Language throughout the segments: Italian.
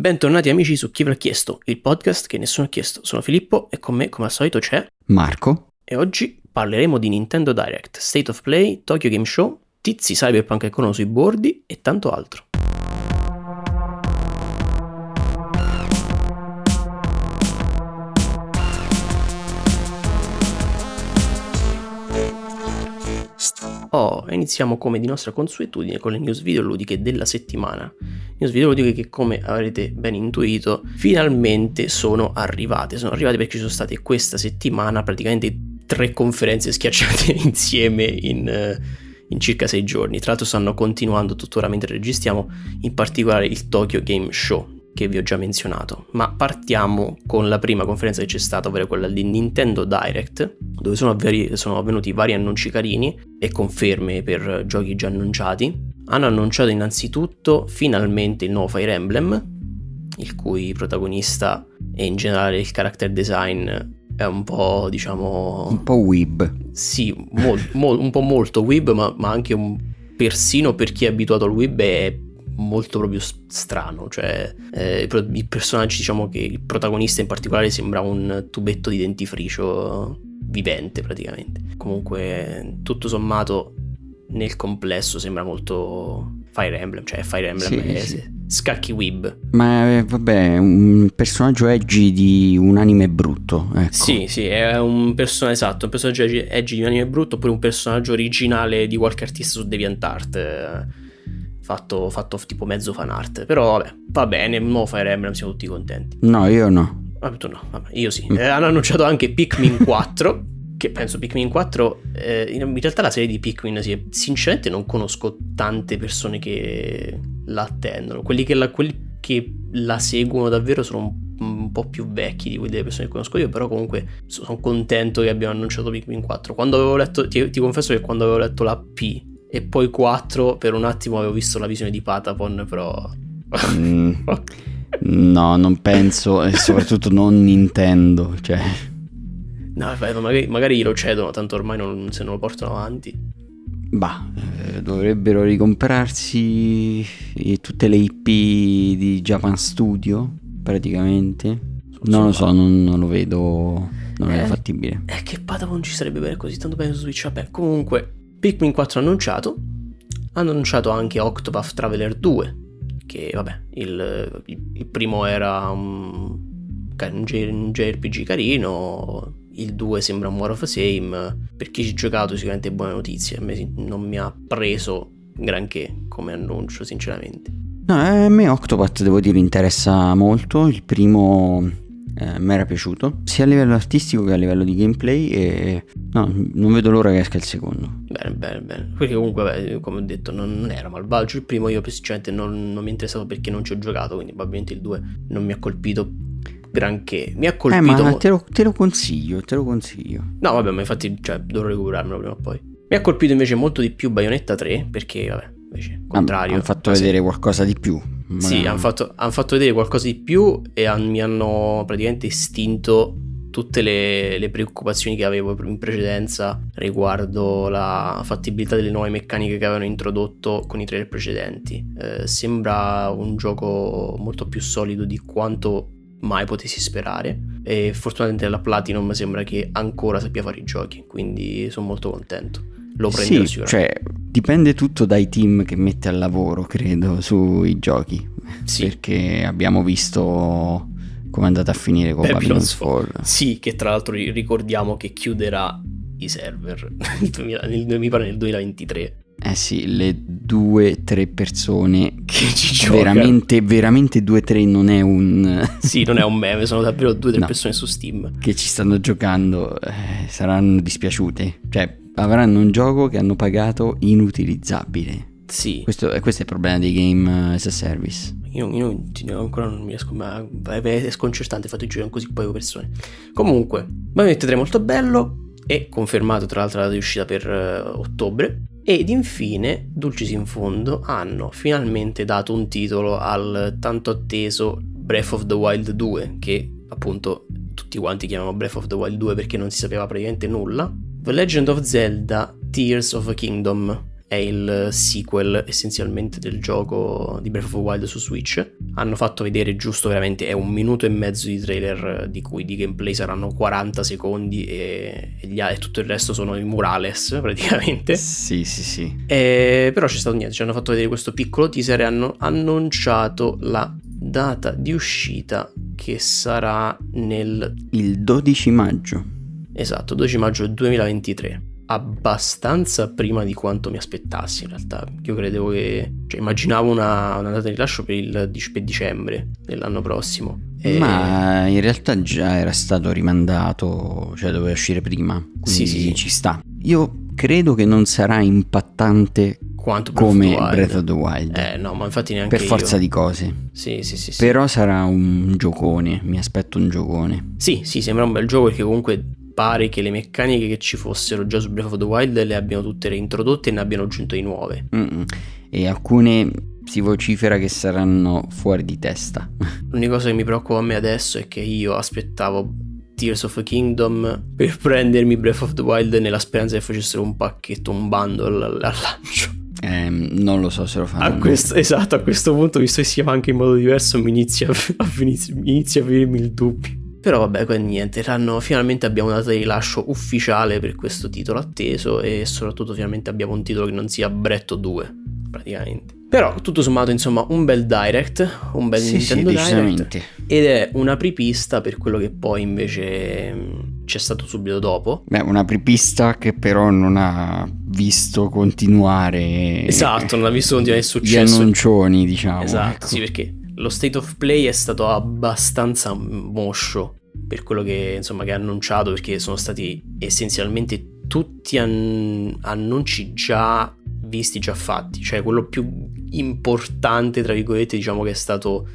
Bentornati amici su Chi ve l'ha chiesto, il podcast che nessuno ha chiesto. Sono Filippo e con me, come al solito, c'è Marco. E oggi parleremo di Nintendo Direct, State of Play, Tokyo Game Show, tizi cyberpunk che corrono sui bordi e tanto altro. Oh, iniziamo come di nostra consuetudine con le news videoludiche della settimana. News videoludiche che come avrete ben intuito finalmente sono arrivate. Sono arrivate perché ci sono state questa settimana praticamente tre conferenze schiacciate insieme in... Uh, in circa sei giorni. Tra l'altro stanno continuando tuttora mentre registriamo, in particolare il Tokyo Game Show, che vi ho già menzionato. Ma partiamo con la prima conferenza che c'è stata, ovvero quella di Nintendo Direct, dove sono, avveri- sono avvenuti vari annunci carini e conferme per giochi già annunciati. Hanno annunciato innanzitutto finalmente il nuovo Fire Emblem, il cui protagonista e in generale il character design è un po' diciamo... Un po' weeb. Sì, mol- mol- un po' molto weeb, ma, ma anche un persino per chi è abituato al web è molto proprio strano, cioè eh, i personaggi, diciamo che il protagonista in particolare sembra un tubetto di dentifricio vivente praticamente. Comunque tutto sommato nel complesso sembra molto Fire Emblem, cioè Fire Emblem sì, è sì. scacchi web. Ma eh, vabbè, un personaggio edgy di un anime brutto. Ecco. Sì, sì, è un personaggio esatto, un personaggio edgy di un anime brutto oppure un personaggio originale di qualche artista su DeviantArt fatto, fatto tipo mezzo fan art. Però vabbè, va bene, nuovo Fire Emblem, siamo tutti contenti. No, io no. Vabbè, tu no, vabbè, io sì. Mm. Eh, hanno annunciato anche Pikmin 4. che penso Pikmin 4 eh, in realtà la serie di Pikmin sì, sinceramente non conosco tante persone che la attendono quelli che la, quelli che la seguono davvero sono un, un, po' più vecchi di quelle persone che conosco io però comunque sono contento che abbiano annunciato Pikmin 4 quando avevo letto ti, ti confesso che quando avevo letto la P e poi 4 per un attimo avevo visto la visione di Patapon però mm, no non penso e soprattutto non Nintendo cioè. No vabbè, magari, magari glielo cedono tanto ormai non, se non lo portano avanti. Bah eh, dovrebbero ricomprarsi tutte le IP di Japan Studio praticamente. Non lo so non, non lo vedo non eh, è fattibile. è che Patapon ci sarebbe bene così tanto bene su Switch vabbè comunque Pikmin 4 annunciato, hanno annunciato anche Octopath Traveler 2, che vabbè, il, il primo era un, un, JRPG carino, il 2 sembra un War of Same, per chi ci ha giocato sicuramente buone notizie, a me non mi ha preso granché come annuncio sinceramente. No, a me Octopath devo dire interessa molto, il primo eh, mi era piaciuto sia a livello artistico che a livello di gameplay e no, non vedo l'ora che esca il secondo. Bene, bene, bene. Perché comunque, beh, come ho detto, non, non, era malvagio il primo, io sinceramente non, non mi è interessato perché non ci ho giocato, quindi probabilmente il 2 non mi ha colpito granché. Mi ha colpito... Eh, ma te lo, te lo consiglio, te lo consiglio. No, vabbè, ma infatti, cioè, dovrò recuperarmelo prima o poi. Mi ha colpito invece molto di più Bayonetta 3 perché, vabbè, invece, contrario. Hanno fatto vedere qualcosa di più. Ma... Sì, hanno fatto, han fatto, vedere qualcosa di più e han, mi hanno praticamente estinto tutte le, le, preoccupazioni che avevo in precedenza riguardo la fattibilità delle nuove meccaniche che avevano introdotto con i trailer precedenti. Eh, sembra un gioco molto più solido di quanto mai potessi sperare e fortunatamente la Platinum sembra che ancora sappia fare i giochi, quindi sono molto contento. Lo prenderò sì, Cioè, dipende tutto dai team che mette al lavoro, credo, sui giochi. Sì. Perché abbiamo visto come è andata a finire con Babylon's Fall. Sì, che tra l'altro ricordiamo che chiuderà i server nel 2000, nel, mi pare nel 2023. Eh sì, le due, tre persone che ci giocano. Veramente, veramente due, tre non è un... sì, non è un meme, sono davvero due, tre no, persone su Steam. Che ci stanno giocando, eh, saranno dispiaciute. Cioè, avranno un gioco che hanno pagato inutilizzabile. Sì. Questo, questo è il problema dei game as a service. Io, io ancora non mi riesco, ma è sconcertante il fatto che giocano così poche persone. Comunque, Bayonetta 3 è molto bello e confermato tra l'altro la data di uscita per uh, ottobre. Ed infine, Dulcis in fondo, hanno finalmente dato un titolo al tanto atteso Breath of the Wild 2, che appunto tutti quanti chiamano Breath of the Wild 2 perché non si sapeva praticamente nulla. The Legend of Zelda Tears of a Kingdom è il sequel essenzialmente del gioco di Breath of the Wild su Switch. Hanno fatto vedere giusto veramente, è un minuto e mezzo di trailer di cui di gameplay saranno 40 secondi e, e, gli, e tutto il resto sono i murales praticamente. Sì, sì, sì. E, però c'è stato niente, ci hanno fatto vedere questo piccolo teaser e hanno annunciato la data di uscita che sarà nel... Il 12 maggio. Esatto, 12 maggio 2023 abbastanza prima di quanto mi aspettassi in realtà. Io credevo che... Cioè, immaginavo una, una data di rilascio per il per dicembre dell'anno prossimo. E... Ma in realtà già era stato rimandato, cioè doveva uscire prima. Sì, sì, ci sta. Io credo che non sarà impattante quanto come Breath of the Wild. Eh, no, ma infatti neanche Per forza io. di cose. Sì, sì, sì, sì. Però sarà un giocone, mi aspetto un giocone. Sì, sì, sembra un bel gioco perché comunque pare che le meccaniche che ci fossero già su Breath of the Wild le abbiano tutte reintrodotte e ne abbiano aggiunto di nuove. Mm-mm. E alcune si vocifera che saranno fuori di testa. L'unica cosa che mi preoccupa a me adesso è che io aspettavo Tears of a Kingdom per prendermi Breath of the Wild nella speranza che facessero un pacchetto, un bundle al, lancio. Eh, non lo so se lo fanno. A questo, esatto, a questo punto, visto che si chiama anche in modo diverso, mi inizia a, a, inizia a venirmi il dubbio. Però vabbè, poi niente, hanno, finalmente abbiamo una data di rilascio ufficiale per questo titolo atteso e soprattutto finalmente abbiamo un titolo che non sia Bretto 2, praticamente. Però tutto sommato, insomma, un bel direct, un bel sì, Nintendo sì, Direct ed è una prepista per quello che poi invece mm, c'è stato subito dopo. Beh, una prepista che però non ha visto continuare Esatto, non ha visto continuare il successo. Gli annuncioni, diciamo. Esatto, ecco. sì, perché lo state of play è stato abbastanza moscio per quello che, insomma, che ha annunciato perché sono stati essenzialmente tutti an- annunci già visti, già fatti, cioè quello più importante, tra virgolette, diciamo che è stato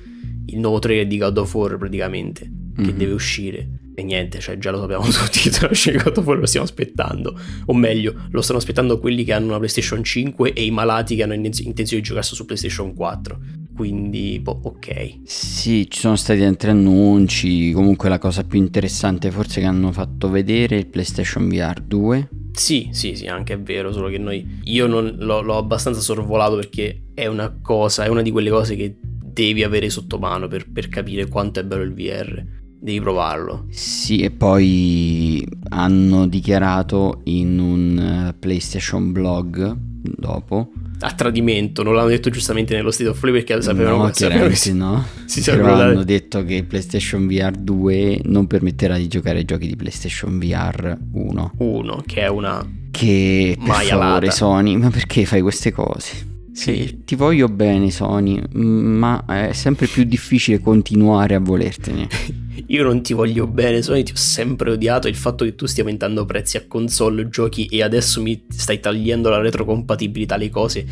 il nuovo trailer di God of War praticamente, che mm-hmm. deve uscire. E niente, cioè già lo sappiamo tutti, che God of War lo stiamo aspettando. O meglio, lo stanno aspettando quelli che hanno una PlayStation 5 e i malati che hanno intenzione di giocare su PlayStation 4 quindi boh, ok. Sì, ci sono stati altri annunci, comunque la cosa più interessante forse che hanno fatto vedere è il PlayStation VR 2. Sì, sì, sì, anche è vero, solo che noi, io non, l'ho, l'ho abbastanza sorvolato perché è una cosa, è una di quelle cose che devi avere sotto mano per, per capire quanto è bello il VR devi provarlo. Sì, e poi hanno dichiarato in un eh, PlayStation blog dopo a tradimento, non l'hanno detto giustamente nello State of Play perché sapevano, no, sapevano che no. si Però hanno detto che PlayStation VR 2 non permetterà di giocare ai giochi di PlayStation VR 1. 1, che è una che per favore Sony, ma perché fai queste cose? Sì, ti voglio bene Sony, ma è sempre più difficile continuare a volertene. Io non ti voglio bene, Sony, ti ho sempre odiato il fatto che tu stia aumentando prezzi a console, giochi e adesso mi stai tagliando la retrocompatibilità alle cose.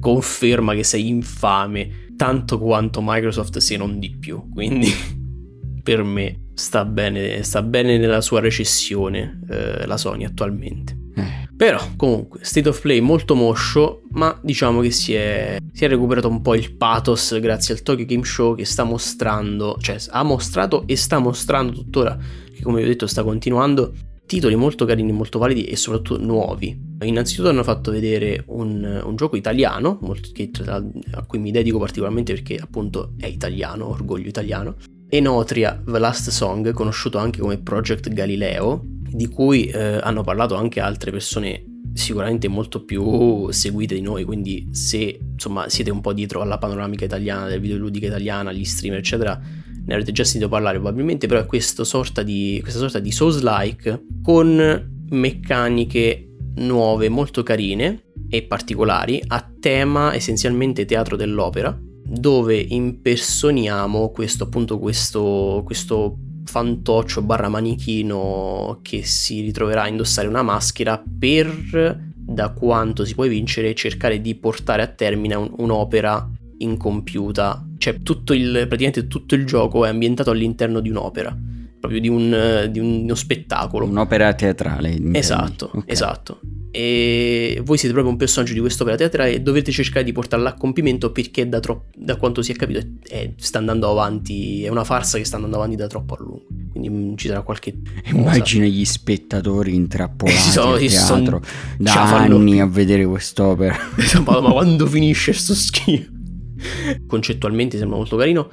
Conferma che sei infame, tanto quanto Microsoft se non di più. Quindi per me sta bene, sta bene nella sua recessione eh, la Sony attualmente. Eh. Però comunque State of Play molto moscio, ma diciamo che si è, si è, recuperato un po' il pathos grazie al Tokyo Game Show che sta mostrando, cioè ha mostrato e sta mostrando tuttora, che come vi ho detto sta continuando, titoli molto carini, molto validi e soprattutto nuovi. Innanzitutto hanno fatto vedere un, un gioco italiano, che, a cui mi dedico particolarmente perché appunto è italiano, orgoglio italiano, Enotria The Last Song, conosciuto anche come Project Galileo, di cui eh, hanno parlato anche altre persone sicuramente molto più seguite di noi, quindi se insomma siete un po' dietro alla panoramica italiana, del videoludica italiana, gli streamer eccetera, ne avrete già sentito parlare probabilmente, però è questa sorta di, questa sorta di Souls-like con meccaniche nuove, molto carine e particolari, a tema essenzialmente teatro dell'opera, dove impersoniamo questo appunto questo, questo fantoccio barra manichino che si ritroverà a indossare una maschera per, da quanto si può vincere, cercare di portare a termine un, un'opera incompiuta. Cioè tutto il, praticamente tutto il gioco è ambientato all'interno di un'opera, proprio di, un, di uno spettacolo. Un'opera teatrale. Esatto, okay. esatto e voi siete proprio un personaggio di quest'opera teatrale e dovete cercare di portarla a compimento perché da, tro- da quanto si è capito è, sta andando avanti, è una farsa che sta andando avanti da troppo a lungo. Quindi quindi mm, ci sarà qualche... Immagina gli spettatori intrappolati Si sono- al si son- teatro da anni a vedere quest'opera. ma, ma quando finisce sto schifo? Concettualmente sembra molto carino,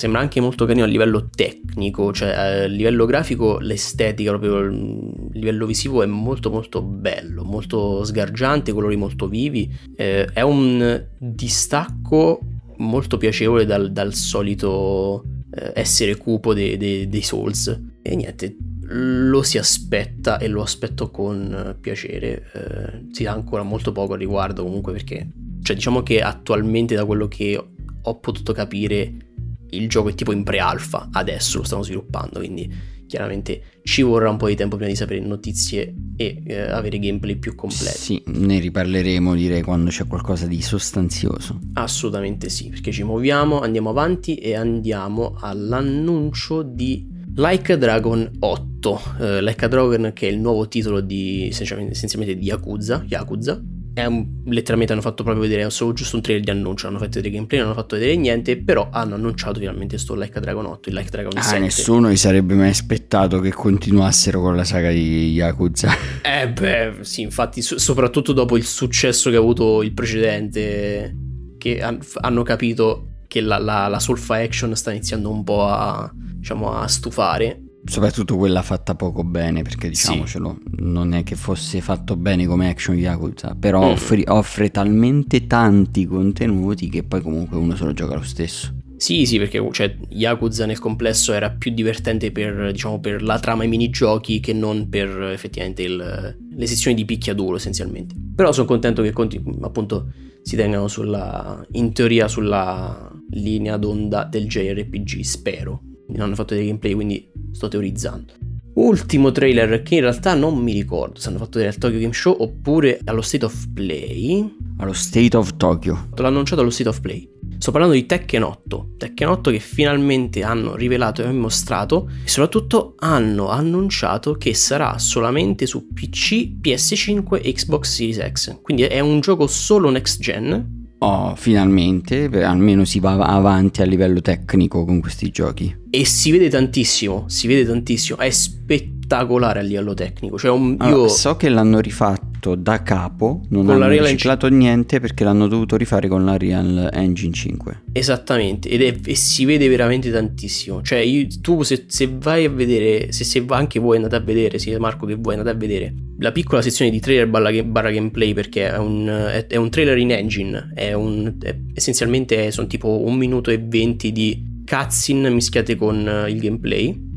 sembra anche molto carino a livello tecnico, cioè a livello grafico l'estetica, proprio il livello visivo è molto molto bello, molto sgargiante, colori molto vivi, eh, è un distacco molto piacevole dal, dal solito eh, essere cupo dei, dei- dei Souls. E niente, lo si aspetta e lo aspetto con piacere. Eh, si sa ancora molto poco al riguardo comunque perché, cioè diciamo che attualmente da quello che ho potuto capire il gioco è tipo in pre-alpha, adesso lo stanno sviluppando, quindi chiaramente ci vorrà un po' di tempo prima di sapere notizie e eh, avere gameplay più completi. Sì, ne riparleremo direi quando c'è qualcosa di sostanzioso. Assolutamente sì, perché ci muoviamo, andiamo avanti e andiamo all'annuncio di Like a Dragon 8. Eh, like a Dragon che è il nuovo titolo di essenzialmente, essenzialmente di Yakuza, Yakuza. Un- letteralmente hanno fatto proprio vedere solo giusto un trailer di annuncio, hanno fatto vedere gameplay, non hanno fatto vedere niente, però hanno annunciato finalmente sto Like a Dragon 8, il Like Dragon Ah, 7. nessuno si sarebbe mai aspettato che continuassero con la saga di Yakuza. Eh beh, sì, infatti, so- soprattutto dopo il successo che ha avuto il precedente, che han- hanno capito che la, la, la Solfa Action sta iniziando un po' a, diciamo, a stufare. Soprattutto quella fatta poco bene, perché diciamocelo, non è che fosse fatto bene come action Yakuza, però Mm. offri- offre talmente tanti contenuti che poi comunque uno se lo gioca lo stesso. Sì, sì, perché cioè, Yakuza nel complesso era più divertente per, diciamo, per la trama e i minigiochi che non per effettivamente il- le sezioni di picchiaduro essenzialmente. Però sono contento che conti- appunto si tengano sulla, in teoria sulla linea d'onda del JRPG, spero. Non hanno fatto dei gameplay, quindi sto teorizzando. Ultimo trailer che in realtà non mi ricordo se hanno fatto vedere al Tokyo Game Show oppure allo State of Play. Allo State of Tokyo. L'ho annunciato allo State of Play. Sto parlando di Tekken 8. Tekken 8 che finalmente hanno rivelato e mostrato e soprattutto hanno annunciato che sarà solamente su PC, PS5 e Xbox Series X. Quindi è un gioco solo next gen. Oh, finalmente, almeno si va avanti a livello tecnico con questi giochi. E si vede tantissimo, si vede tantissimo. È spettacolare a livello tecnico. Cioè, un- Allora, io... so che l'hanno rifatto da capo, non Con hanno Real riciclato niente perché l'hanno dovuto rifare con la Real Engine 5. Esattamente, ed è- e si vede veramente tantissimo. Cioè, io- tu se, se vai a vedere, se, se anche voi andate a vedere, sia Marco che voi andate a vedere, la piccola sezione di trailer barra, barra gameplay, perché è un, è, è un trailer in engine, è un, essenzialmente sono tipo un minuto e venti di cutscene mischiate con eh, il gameplay,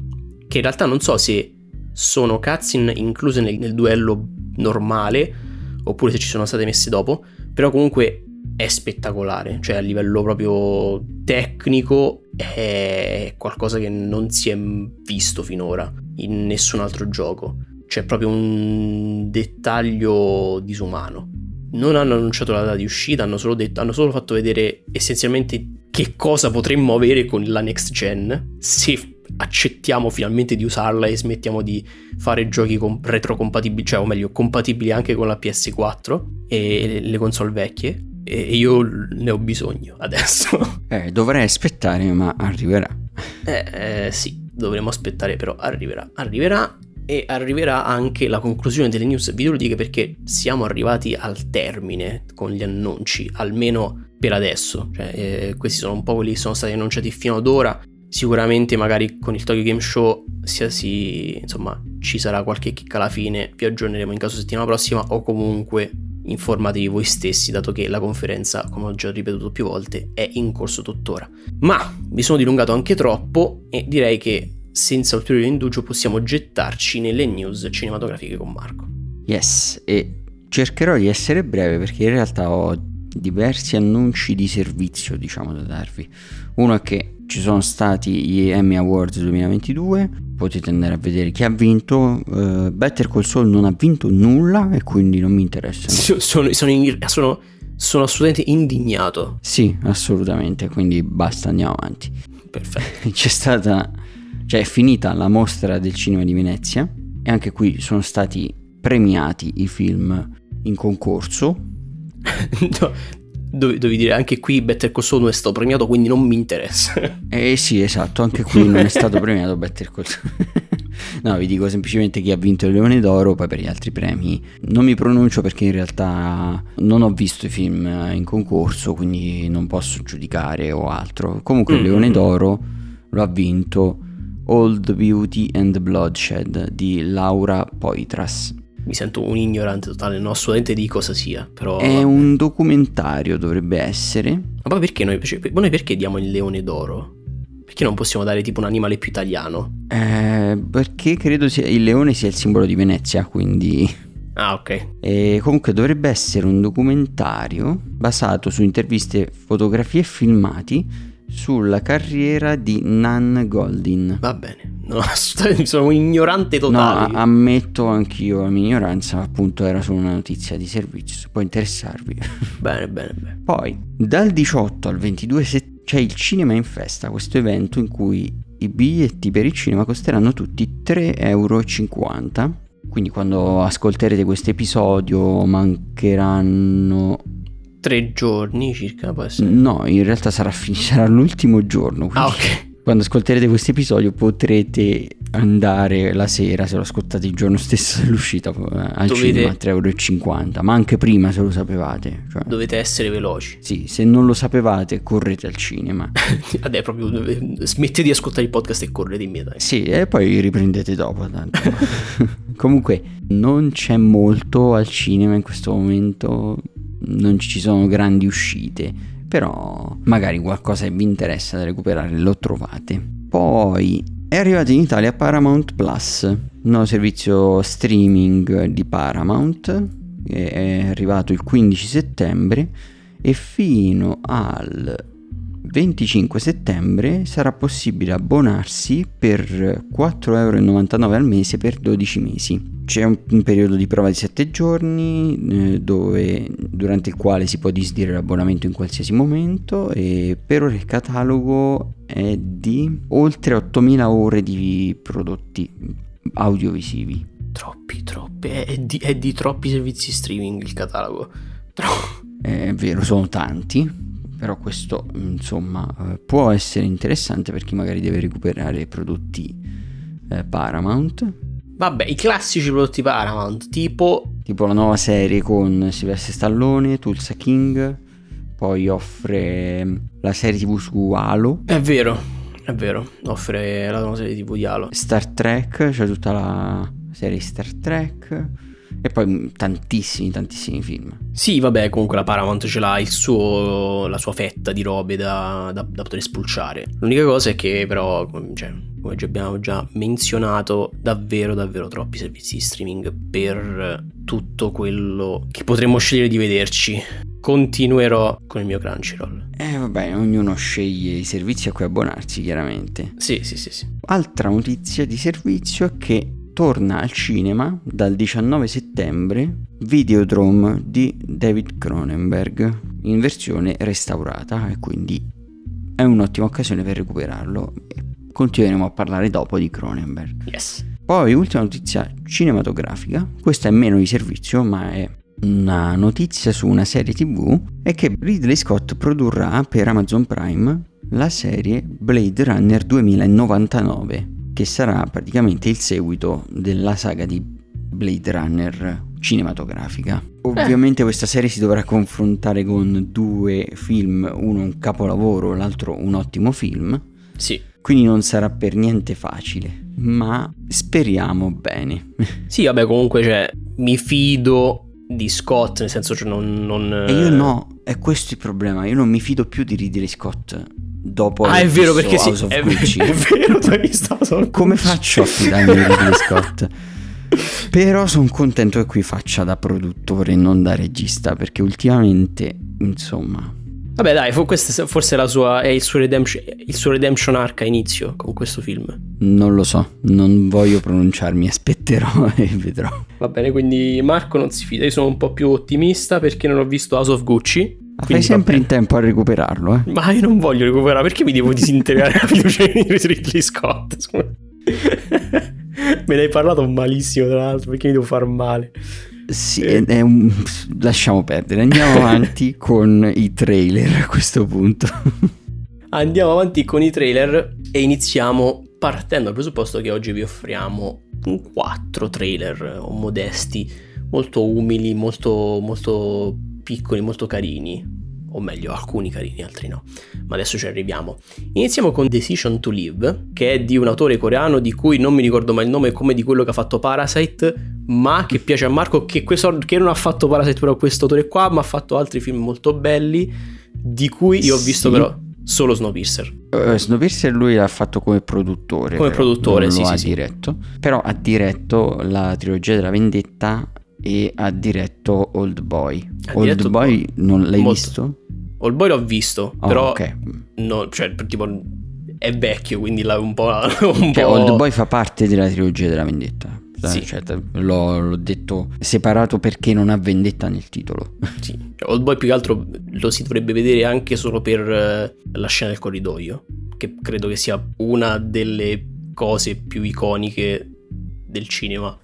che in realtà non so se sono cutscene incluse nel, nel duello normale, oppure se ci sono state messe dopo, però comunque è spettacolare, cioè a livello proprio tecnico è qualcosa che non si è visto finora in nessun altro gioco. C'è proprio un dettaglio disumano. Non hanno annunciato la data di uscita, hanno solo, detto, hanno solo fatto vedere essenzialmente che cosa potremmo avere con la next gen se accettiamo finalmente di usarla e smettiamo di fare giochi com- retrocompatibili, cioè o meglio compatibili anche con la PS4 e le console vecchie. E io ne ho bisogno adesso. Eh, dovrei aspettare, ma arriverà. Eh, eh, sì, dovremo aspettare, però arriverà. Arriverà e arriverà anche la conclusione delle news videoludiche perché siamo arrivati al termine con gli annunci, almeno per adesso. Cioè, eh, questi sono un po' quelli che sono stati annunciati fino ad ora. Sicuramente magari con il Tokyo Game Show sia si, insomma, ci sarà qualche chicca alla fine, vi aggiorneremo in caso settimana prossima o comunque informatevi voi stessi dato che la conferenza, come ho già ripetuto più volte, è in corso tuttora. Ma mi sono dilungato anche troppo e direi che senza ulteriore indugio possiamo gettarci nelle news cinematografiche con Marco. Yes, e cercherò di essere breve perché in realtà ho diversi annunci di servizio, diciamo, da darvi. Uno è che ci sono stati gli Emmy Awards 2022, potete andare a vedere chi ha vinto. Uh, Better Call Saul non ha vinto nulla e quindi non mi interessa. Sono, sono, sono, sono assolutamente indignato. Sì, assolutamente, quindi basta, andiamo avanti. Perfetto. C'è stata, cioè è finita la mostra del cinema di Venezia e anche qui sono stati premiati i film in concorso. no, Dovevi, dovevi dire anche qui Better Call Saul non è stato premiato, quindi non mi interessa. Eh sì, esatto, anche qui non è stato premiato Better Call Saul. No, vi dico semplicemente chi ha vinto il Leone d'Oro, poi per gli altri premi non mi pronuncio perché in realtà non ho visto i film in concorso, quindi non posso giudicare o altro. Comunque il Leone d'Oro lo ha vinto Old Beauty and Bloodshed di Laura Poitras. Mi sento un ignorante totale, non ho assolutamente di cosa sia, però... È un documentario, dovrebbe essere. Ma poi perché noi, cioè, noi perché diamo il Leone d'Oro? Perché non possiamo dare tipo un animale più italiano? Eh, perché credo sia, il leone sia il simbolo di Venezia, quindi... Ah, ok. E comunque dovrebbe essere un documentario basato su interviste, fotografie e filmati sulla carriera di Nan Goldin. Va bene, no, sono un ignorante totale. No, ammetto anch'io la mia ignoranza, appunto era solo una notizia di servizio, se può interessarvi. Bene, bene, bene. Poi, dal 18 al 22 settembre c'è il Cinema in Festa, questo evento in cui i biglietti per il cinema costeranno tutti 3,50 euro. Quindi quando ascolterete questo episodio mancheranno tre giorni circa può essere. No, in realtà sarà, fin- sarà l'ultimo giorno. Ah, ok. Quando ascolterete questo episodio potrete andare la sera, se lo ascoltate il giorno stesso dell'uscita, eh, al Dovete... cinema a 3,50 euro, ma anche prima se lo sapevate. Cioè... Dovete essere veloci. Sì, se non lo sapevate correte al cinema. Vabbè, proprio smettete di ascoltare il podcast e correte in dai. Sì, e poi riprendete dopo. Tanto. Comunque non c'è molto al cinema in questo momento, non ci sono grandi uscite però magari qualcosa vi interessa da recuperare lo trovate. Poi è arrivato in Italia Paramount Plus, un nuovo servizio streaming di Paramount, è arrivato il 15 settembre e fino al 25 settembre sarà possibile abbonarsi per 4,99 euro al mese per 12 mesi. C'è un, un periodo di prova di 7 giorni eh, dove, durante il quale si può disdire l'abbonamento in qualsiasi momento e per ora il catalogo è di oltre 8000 ore di prodotti audiovisivi. Troppi, troppi, è di, è di troppi servizi streaming il catalogo. Tro- è vero, sono tanti, però questo insomma eh, può essere interessante per chi magari deve recuperare prodotti eh, Paramount Vabbè, i classici prodotti Paramount, tipo... Tipo la nuova serie con Silvestre Stallone, Tulsa King, poi offre la serie tv su Halo. È vero, è vero, offre la nuova serie tv di Halo. Star Trek, c'è tutta la serie Star Trek. E poi tantissimi, tantissimi film. Sì, vabbè, comunque la Paramount ce l'ha suo, la sua fetta di robe da, da, da, poter spulciare. L'unica cosa è che però, cioè, come già abbiamo già menzionato, davvero, davvero troppi servizi di streaming per tutto quello che potremmo scegliere di vederci. Continuerò con il mio Crunchyroll. Eh vabbè, ognuno sceglie i servizi a cui abbonarsi, chiaramente. Sì, sì, sì, sì. Altra notizia di servizio è che torna al cinema dal 19 settembre Videodrome di David Cronenberg in versione restaurata e quindi è un'ottima occasione per recuperarlo continueremo a parlare dopo di Cronenberg. Yes. Poi ultima notizia cinematografica, questa è meno di servizio ma è una notizia su una serie tv è che Ridley Scott produrrà per Amazon Prime la serie Blade Runner 2099 che sarà praticamente il seguito della saga di Blade Runner cinematografica. Ovviamente eh. questa serie si dovrà confrontare con due film, uno un capolavoro, l'altro un ottimo film. Sì. Quindi non sarà per niente facile, ma speriamo bene. Sì, vabbè, comunque cioè, mi fido di Scott, nel senso cioè non... non... E io no, è questo il problema, io non mi fido più di Ridley Scott dopo Ah, è vero perché sì, è, è, vero, tu hai visto House Come faccio a fidarmi di Ridley Scott? Però sono contento che qui faccia da produttore e non da regista, perché ultimamente, insomma... Vabbè dai, questo forse la sua, è il suo, redemption, il suo redemption arc a inizio con questo film. Non lo so, non voglio pronunciarmi, aspetterò e vedrò. Va bene, quindi Marco non si fida, io sono un po' più ottimista perché non ho visto House of Gucci. Fai sempre in tempo a recuperarlo, eh. Ma io non voglio recuperare, perché mi devo disintegrare la fiducia in Ridley Scott? Me ne hai parlato malissimo, tra l'altro, perché mi devo far male. Sì, è, è un... lasciamo perdere, andiamo avanti con i trailer a questo punto. Andiamo avanti con i trailer e iniziamo partendo dal presupposto che oggi vi offriamo quattro trailer modesti, molto umili, molto, molto piccoli, molto carini o meglio alcuni carini, altri no, ma adesso ci arriviamo. Iniziamo con Decision to Live, che è di un autore coreano di cui non mi ricordo mai il nome come di quello che ha fatto Parasite, ma che piace a Marco, che, questo, che non ha fatto Parasite però questo autore qua, ma ha fatto altri film molto belli, di cui io ho visto sì. però solo Snowpiercer. Uh, Snowpiercer lui l'ha fatto come produttore. Come però, produttore, sì, sì. diretto. Però ha diretto la trilogia della vendetta e ha diretto Old Boy. Ha Old Boy non l'hai molto. visto? Old Boy l'ho visto, oh, però okay. no, cioè, tipo, è vecchio, quindi l'ha un po'... Un cioè, po'... Old Boy fa parte della trilogia della vendetta. Sì. Cioè, l'ho, l'ho, detto separato perché non ha vendetta nel titolo. Sì, cioè, Old Boy più che altro lo si dovrebbe vedere anche solo per uh, la scena del corridoio, che credo che sia una delle cose più iconiche del cinema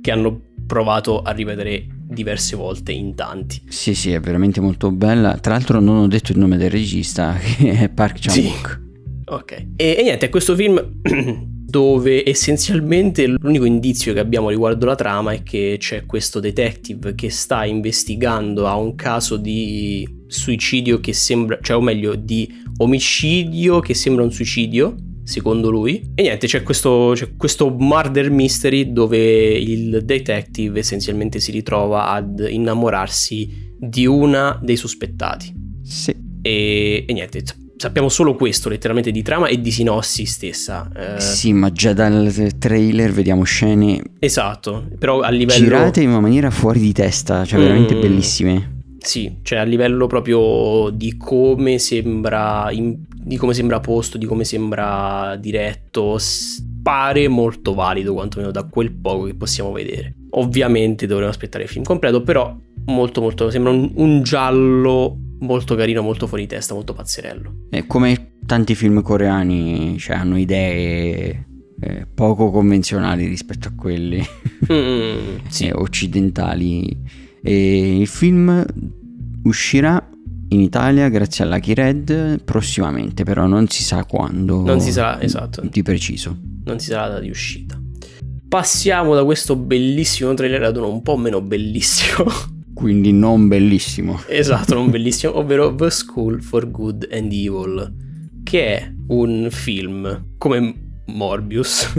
che hanno provato a ripetere diverse volte in tanti. Sì, sì, è veramente molto bella. Tra l'altro non ho detto il nome del regista, che è Park Chan-wook. Sì. Ok. E, e niente, questo film dove essenzialmente l'unico indizio che abbiamo riguardo la trama è che c'è questo detective che sta investigando a un caso di suicidio che sembra, cioè o meglio di omicidio che sembra un suicidio secondo lui. E niente, c'è questo, c'è questo murder mystery dove il detective essenzialmente si ritrova ad innamorarsi di una dei sospettati. Sì. E, e niente, sappiamo solo questo letteralmente di trama e di sinossi stessa. Eh... Sì, ma già dal trailer vediamo scene... Esatto, però a livello... Girate in una maniera fuori di testa, cioè veramente mm. bellissime. Sì, cioè a livello proprio di come sembra, di come sembra posto, di come sembra diretto, pare molto valido quantomeno da quel poco che possiamo vedere. Ovviamente dovremo aspettare il film completo, però molto molto sembra un, un giallo molto carino, molto fuori testa, molto pazzerello. E come tanti film coreani, cioè hanno idee eh, poco convenzionali rispetto a quelli mm, sì. eh, occidentali e il film uscirà in Italia grazie alla Key Red prossimamente, però non si sa quando. Non si sa, esatto. Di preciso. Non si sa la data di uscita. Passiamo da questo bellissimo trailer ad uno un po' meno bellissimo. Quindi non bellissimo. Esatto, non bellissimo, ovvero The School for Good and Evil, che è un film come Morbius.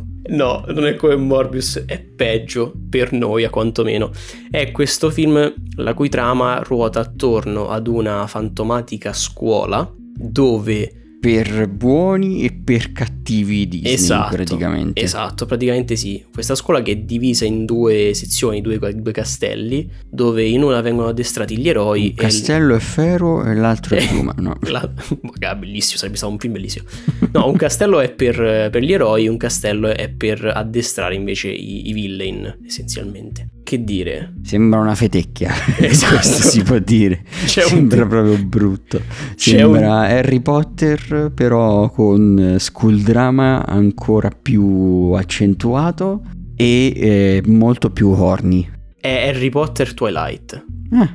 No, non è come Morbius, è peggio per noi a quanto meno. È questo film la cui trama ruota attorno ad una fantomatica scuola dove per buoni e per cattivi Disney esatto, praticamente. Esatto, praticamente sì. Questa scuola che è divisa in due sezioni, due, due castelli, dove in una vengono addestrati gli eroi. Un castello è ferro e l'altro è piuma. No. La... bellissimo, sarebbe stato un film bellissimo. No, un castello è per, per, gli eroi, un castello è per addestrare invece i, i villain, essenzialmente. Che dire? Sembra una fetecchia, esatto. questo si può dire. C'è Sembra un... proprio brutto. Sembra un... Harry Potter però con school drama ancora più accentuato e eh, molto più horny. È Harry Potter Twilight. Eh,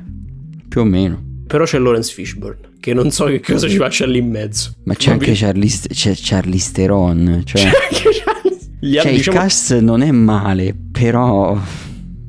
più o meno. Però c'è Lawrence Fishburne, che non so che cosa ci faccia lì in mezzo. Ma c'è anche Charlize, c'è Charlize Theron. Cioè, c'è anche Charlize... cioè diciamo... il cast non è male, però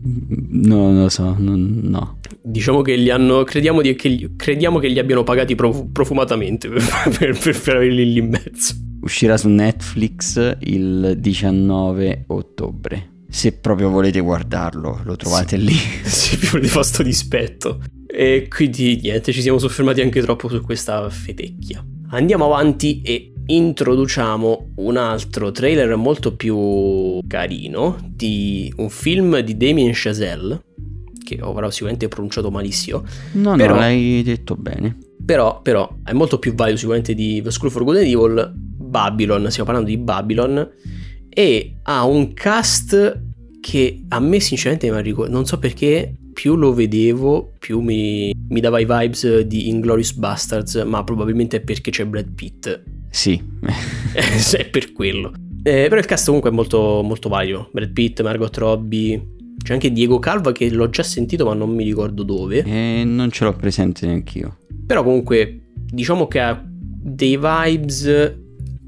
non lo so, non, no. Diciamo che li hanno. Crediamo, di, che crediamo che li abbiano pagati prof, profumatamente per, per, per, per averli lì in mezzo. Uscirà su Netflix il 19 ottobre. Se proprio volete guardarlo, lo trovate sì. lì. Se vi volete fare sto dispetto. E quindi niente, ci siamo soffermati anche troppo su questa fetecchia. Andiamo avanti e introduciamo un altro trailer molto più carino di un film di Damien Chazelle che avrò sicuramente pronunciato malissimo no però, no l'hai detto bene. però, però è molto più valido sicuramente di The School for Good and Evil Babylon stiamo parlando di Babylon e ha un cast che a me sinceramente non so perché più lo vedevo, più mi, mi dava i vibes di Inglorious Bastards, ma probabilmente è perché c'è Brad Pitt. Sì. è per quello. Eh, però il cast comunque è molto, molto vario. Brad Pitt, Margot Robbie, C'è anche Diego Calva che l'ho già sentito ma non mi ricordo dove. E non ce l'ho presente neanch'io. Però comunque diciamo che ha dei vibes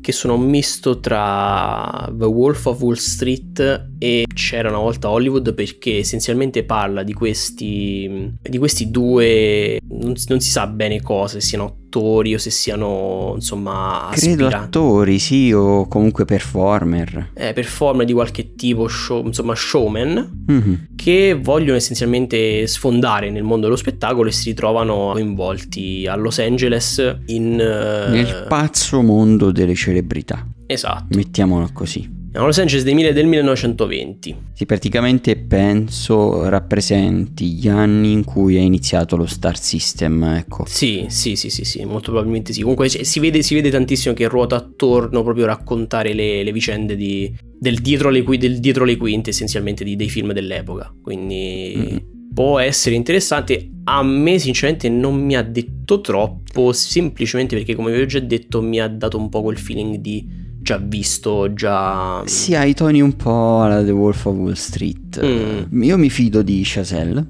che sono un misto tra The Wolf of Wall Street e C'era una volta Hollywood perché essenzialmente parla di questi, di questi due, non, non si sa bene cosa, siano attori o se siano insomma Credo aspiranti. attori, sì, o comunque performer. Eh, performer di qualche tipo, show, insomma showman, Mhm. che vogliono essenzialmente sfondare nel mondo dello spettacolo e si ritrovano coinvolti a Los Angeles in... eh, Nel pazzo mondo delle celebrità. Esatto. Mettiamolo così. A Los Angeles del, mille- del 1920. Sì, praticamente penso rappresenti gli anni in cui è iniziato lo Star System, ecco. Sì, sì, sì, sì, sì, molto probabilmente sì. Comunque si vede, si vede tantissimo che ruota attorno proprio a raccontare le, le vicende di, del, dietro le, del dietro le quinte essenzialmente di- dei film dell'epoca. Quindi Mhm. può essere interessante. A me sinceramente non mi ha detto troppo, semplicemente perché come vi ho già detto mi ha dato un po' quel feeling di già visto, già... Si ha i toni un po' alla The Wolf of Wall Street. Mm. Io mi fido di Chazelle.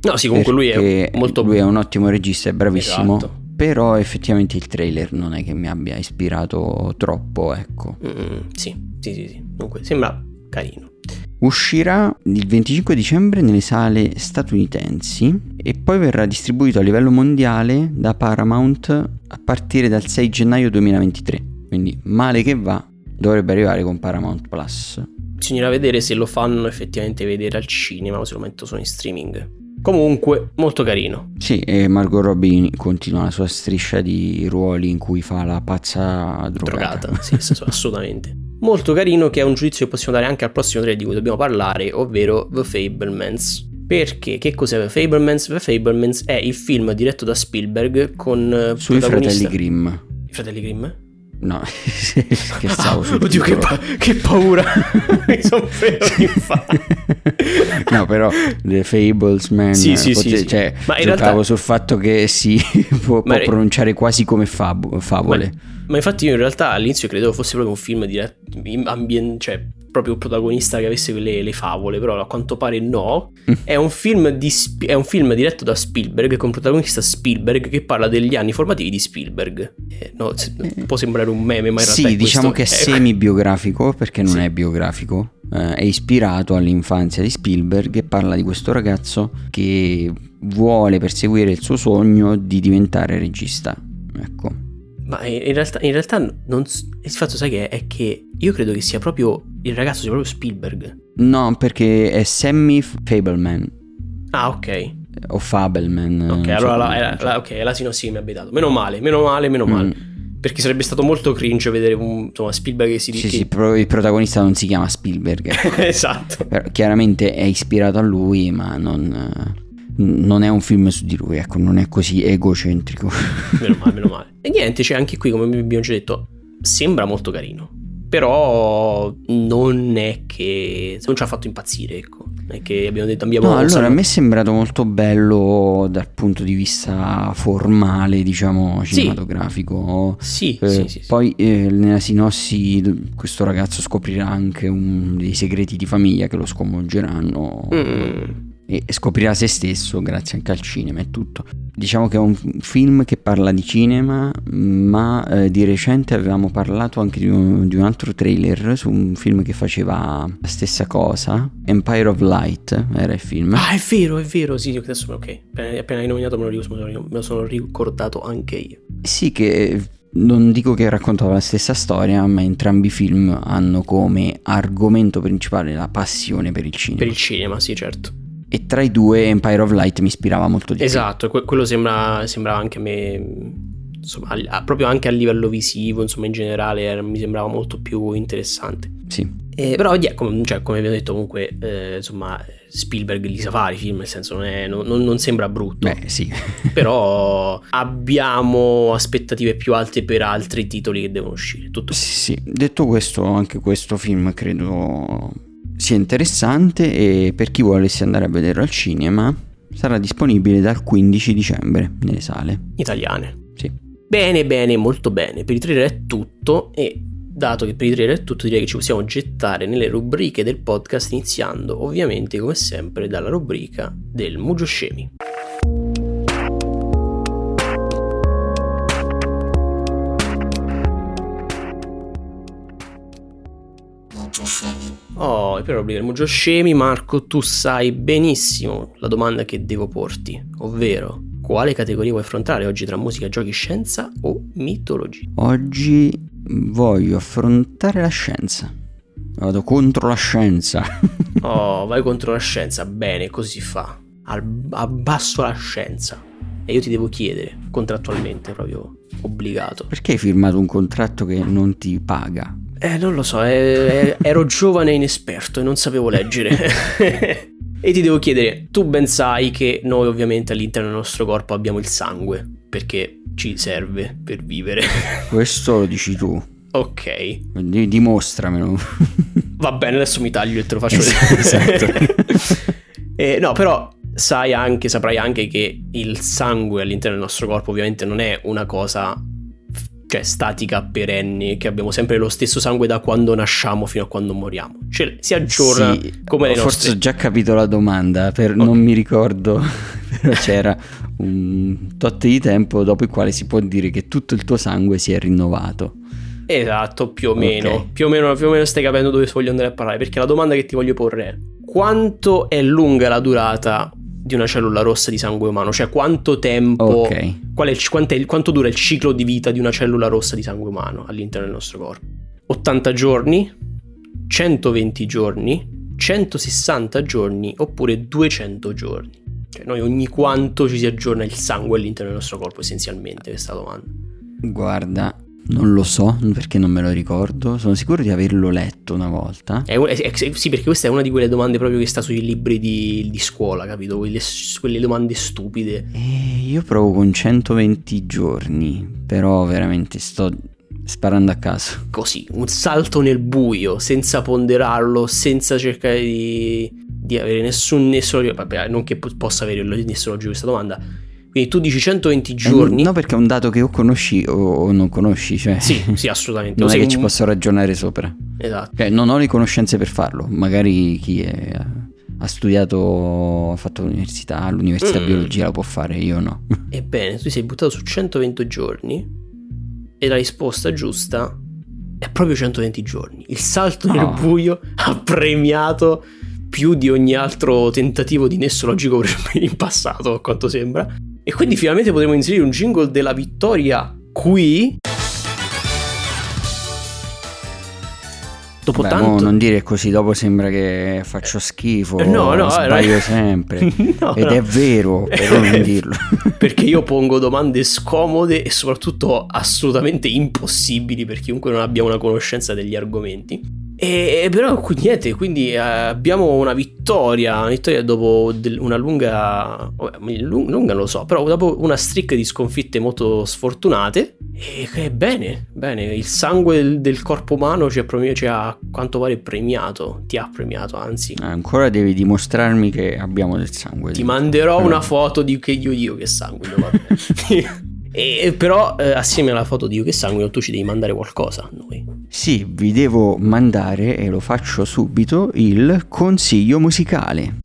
No, sì, comunque lui è molto... lui è un ottimo regista, è bravissimo. Esatto. Però effettivamente il trailer non è che mi abbia ispirato troppo, ecco. Mm, sì, sì, sì, sì. Comunque sembra carino. Uscirà il 25 dicembre nelle sale statunitensi e poi verrà distribuito a livello mondiale da Paramount a partire dal 6 gennaio 2023. Quindi male che va, dovrebbe arrivare con Paramount Plus. Bisognerà vedere se lo fanno effettivamente vedere al cinema o se lo solo in streaming. Comunque, molto carino. Sì, e Margot Robbie continua la sua striscia di ruoli in cui fa la pazza drogata. Drogata, sì, assolutamente. Molto carino che è un giudizio che possiamo dare anche al prossimo trailer di cui dobbiamo parlare, ovvero The Fablemans. Perché? Che cos'è The Fablemans? The Fablemans è il film diretto da Spielberg con eh, Sui fratelli Grimm. I fratelli Grimm? No, scherzavo Ah, oddio, che, pa- che paura! Mi sono preso infatti. no, però The Fablesman Sì, sì, pote- sì. Cioè, Ma in giocavo realtà- sul fatto che si può, può Ma- pronunciare quasi come fab- favole. Ma infatti io in realtà all'inizio credevo fosse proprio un film diretto, in ambien- cioè proprio protagonista che avesse quelle le favole, però a quanto pare no. È un, film di è un film diretto da Spielberg con protagonista Spielberg che parla degli anni formativi di Spielberg. Eh, no, se- può sembrare un meme, ma in realtà sì, è diciamo che è questo. semi-biografico perché non Sì. è biografico. eh, è ispirato all'infanzia di Spielberg e parla di questo ragazzo che vuole perseguire il suo sogno di diventare regista. Ecco. Ma in realtà, in realtà non, il fatto sai che è? È che io credo che sia proprio il ragazzo sia proprio Spielberg. No, perché è Sammy Fableman Ah, ok. o Fableman. Ok, so allora come la, la- la sinossi che mi ha abitato. Meno male, meno male, meno male. Mm. Perché sarebbe stato molto cringe vedere un insomma, Spielberg che si Sì, che- sì, però il protagonista non si chiama Spielberg. esatto. Però chiaramente è ispirato a lui, ma non, eh, non è un film su di lui, ecco, non è così egocentrico. Meno male, meno male. E niente, c'è anche qui, come abbiamo già detto, sembra molto carino. Però non è che. Non ci ha fatto impazzire, ecco. Non è che abbiamo detto. Abbiamo No, allora a me è sembrato molto bello dal punto di vista formale, diciamo, cinematografico. Sì, Eh, sì, sì, sì. Poi eh, nella sinossi questo ragazzo scoprirà anche un- dei segreti di famiglia che lo sconvolgeranno Mm. E scoprirà se stesso grazie anche al cinema e tutto. Diciamo che è un film che parla di cinema, ma eh, di recente avevamo parlato anche di un, di un altro trailer su un film che faceva la stessa cosa, Empire of Light era il film. Ah, è vero, è vero. Sì, adesso ok. Appena, appena hai nominato me lo, me sono ricordato anche io. Sì, che non dico che raccontava la stessa storia, ma entrambi i film hanno come argomento principale la passione per il cinema. Per il cinema, sì, certo. E tra i due Empire of Light mi ispirava molto di più. Esatto, que- quello sembra, sembrava anche a me. Insomma, a- proprio anche a livello visivo, insomma, in generale era- mi sembrava molto più interessante. Sì. Eh, però, yeah, come, cioè, come abbiamo detto, comunque, eh, insomma, Spielberg li sa fare i film, nel senso, non, è- non- non sembra brutto. Beh, sì. Però abbiamo aspettative più alte per altri titoli che devono uscire. Tutto Sì, sì. Detto questo, anche questo film credo sia interessante e per chi volesse andare a vederlo al cinema sarà disponibile dal 15 dicembre nelle sale. italiane. Sì. Bene, bene, molto bene. Per i trailer è tutto e dato che per i trailer è tutto, direi che ci possiamo gettare nelle rubriche del podcast, iniziando ovviamente come sempre dalla rubrica del Mugio Scemi. Oh, e per del Mugio Scemi, Marco, tu sai benissimo la domanda che devo porti, ovvero quale categoria vuoi affrontare oggi tra musica, giochi, scienza o mitologia? Oggi voglio affrontare la scienza. Vado contro la scienza. oh, vai contro la scienza. Bene, così fa. Al, abbasso la scienza. E io ti devo chiedere, contrattualmente, proprio obbligato. Perché hai firmato un contratto che non ti paga? Eh, non lo so, eh, ero giovane e inesperto e non sapevo leggere. e ti devo chiedere, tu ben sai che noi ovviamente all'interno del nostro corpo abbiamo il sangue, perché ci serve per vivere. Questo lo dici tu. Ok. Dimostramelo. Va bene, adesso mi taglio e te lo faccio vedere. esatto. eh, no, però sai anche, saprai anche che il sangue all'interno del nostro corpo ovviamente non è una cosa cioè statica perenne, che abbiamo sempre lo stesso sangue da quando nasciamo fino a quando moriamo. Cioè, si aggiorna sì, come le forse nostre. Forse ho già capito la domanda, per, okay. non mi ricordo, però c'era un tot di tempo dopo il quale si può dire che tutto il tuo sangue si è rinnovato. Esatto, più o meno. Okay. Più, o meno più o meno stai capendo dove voglio andare a parlare. Perché la domanda che ti voglio porre è: quanto è lunga la durata di una cellula rossa di sangue umano? Cioè, quanto tempo. Okay. Qual è il, quanto dura il ciclo di vita di una cellula rossa di sangue umano all'interno del nostro corpo? 80 giorni? 120 giorni? 160 giorni? Oppure 200 giorni? Cioè, noi ogni quanto ci si aggiorna il sangue all'interno del nostro corpo, essenzialmente, questa domanda. Guarda, non lo so perché non me lo ricordo. Sono sicuro di averlo letto una volta. È, è, è, sì, perché questa è una di quelle domande proprio che sta sui libri di, di scuola, capito? Quelle, quelle domande stupide. E io provo con 120 giorni, però veramente sto sparando a caso. Così, un salto nel buio, senza ponderarlo, senza cercare di di avere nessun nesso, vabbè, non che possa avere nessuno di questa domanda. Quindi tu dici 120 giorni. Eh, no, perché è un dato che o conosci o non conosci. Cioè, sì, sì, assolutamente. non è che un... ci posso ragionare sopra. Esatto. Cioè, non ho le conoscenze per farlo. Magari chi è, ha studiato, ha fatto l'università, all'università mm. biologia la può fare, io no. Ebbene, tu sei buttato su 120 giorni e la risposta giusta è proprio 120 giorni. Il salto nel oh. buio ha premiato più di ogni altro tentativo di nesso logico in passato, a quanto sembra. E quindi finalmente potremo inserire un jingle della vittoria qui. Dopo Beh, tanto... non dire così, dopo sembra che faccio schifo. No, no, sbaglio no. sempre. no, Ed no. è vero, però non dirlo. perché io pongo domande scomode e soprattutto assolutamente impossibili per chiunque non abbia una conoscenza degli argomenti. E, però niente, quindi eh, abbiamo una vittoria, una vittoria dopo una lunga, lunga non lo so, però dopo una streak di sconfitte molto sfortunate. E bene, bene, il sangue del, del corpo umano ci ha, ci ha, a quanto pare premiato, ti ha premiato anzi. Ancora devi dimostrarmi che abbiamo del sangue. Ti manderò una foto di che io io che sangue. e, però eh, assieme alla foto di io che sangue tu ci devi mandare qualcosa a noi. Sì, vi devo mandare, e lo faccio subito, il consiglio musicale.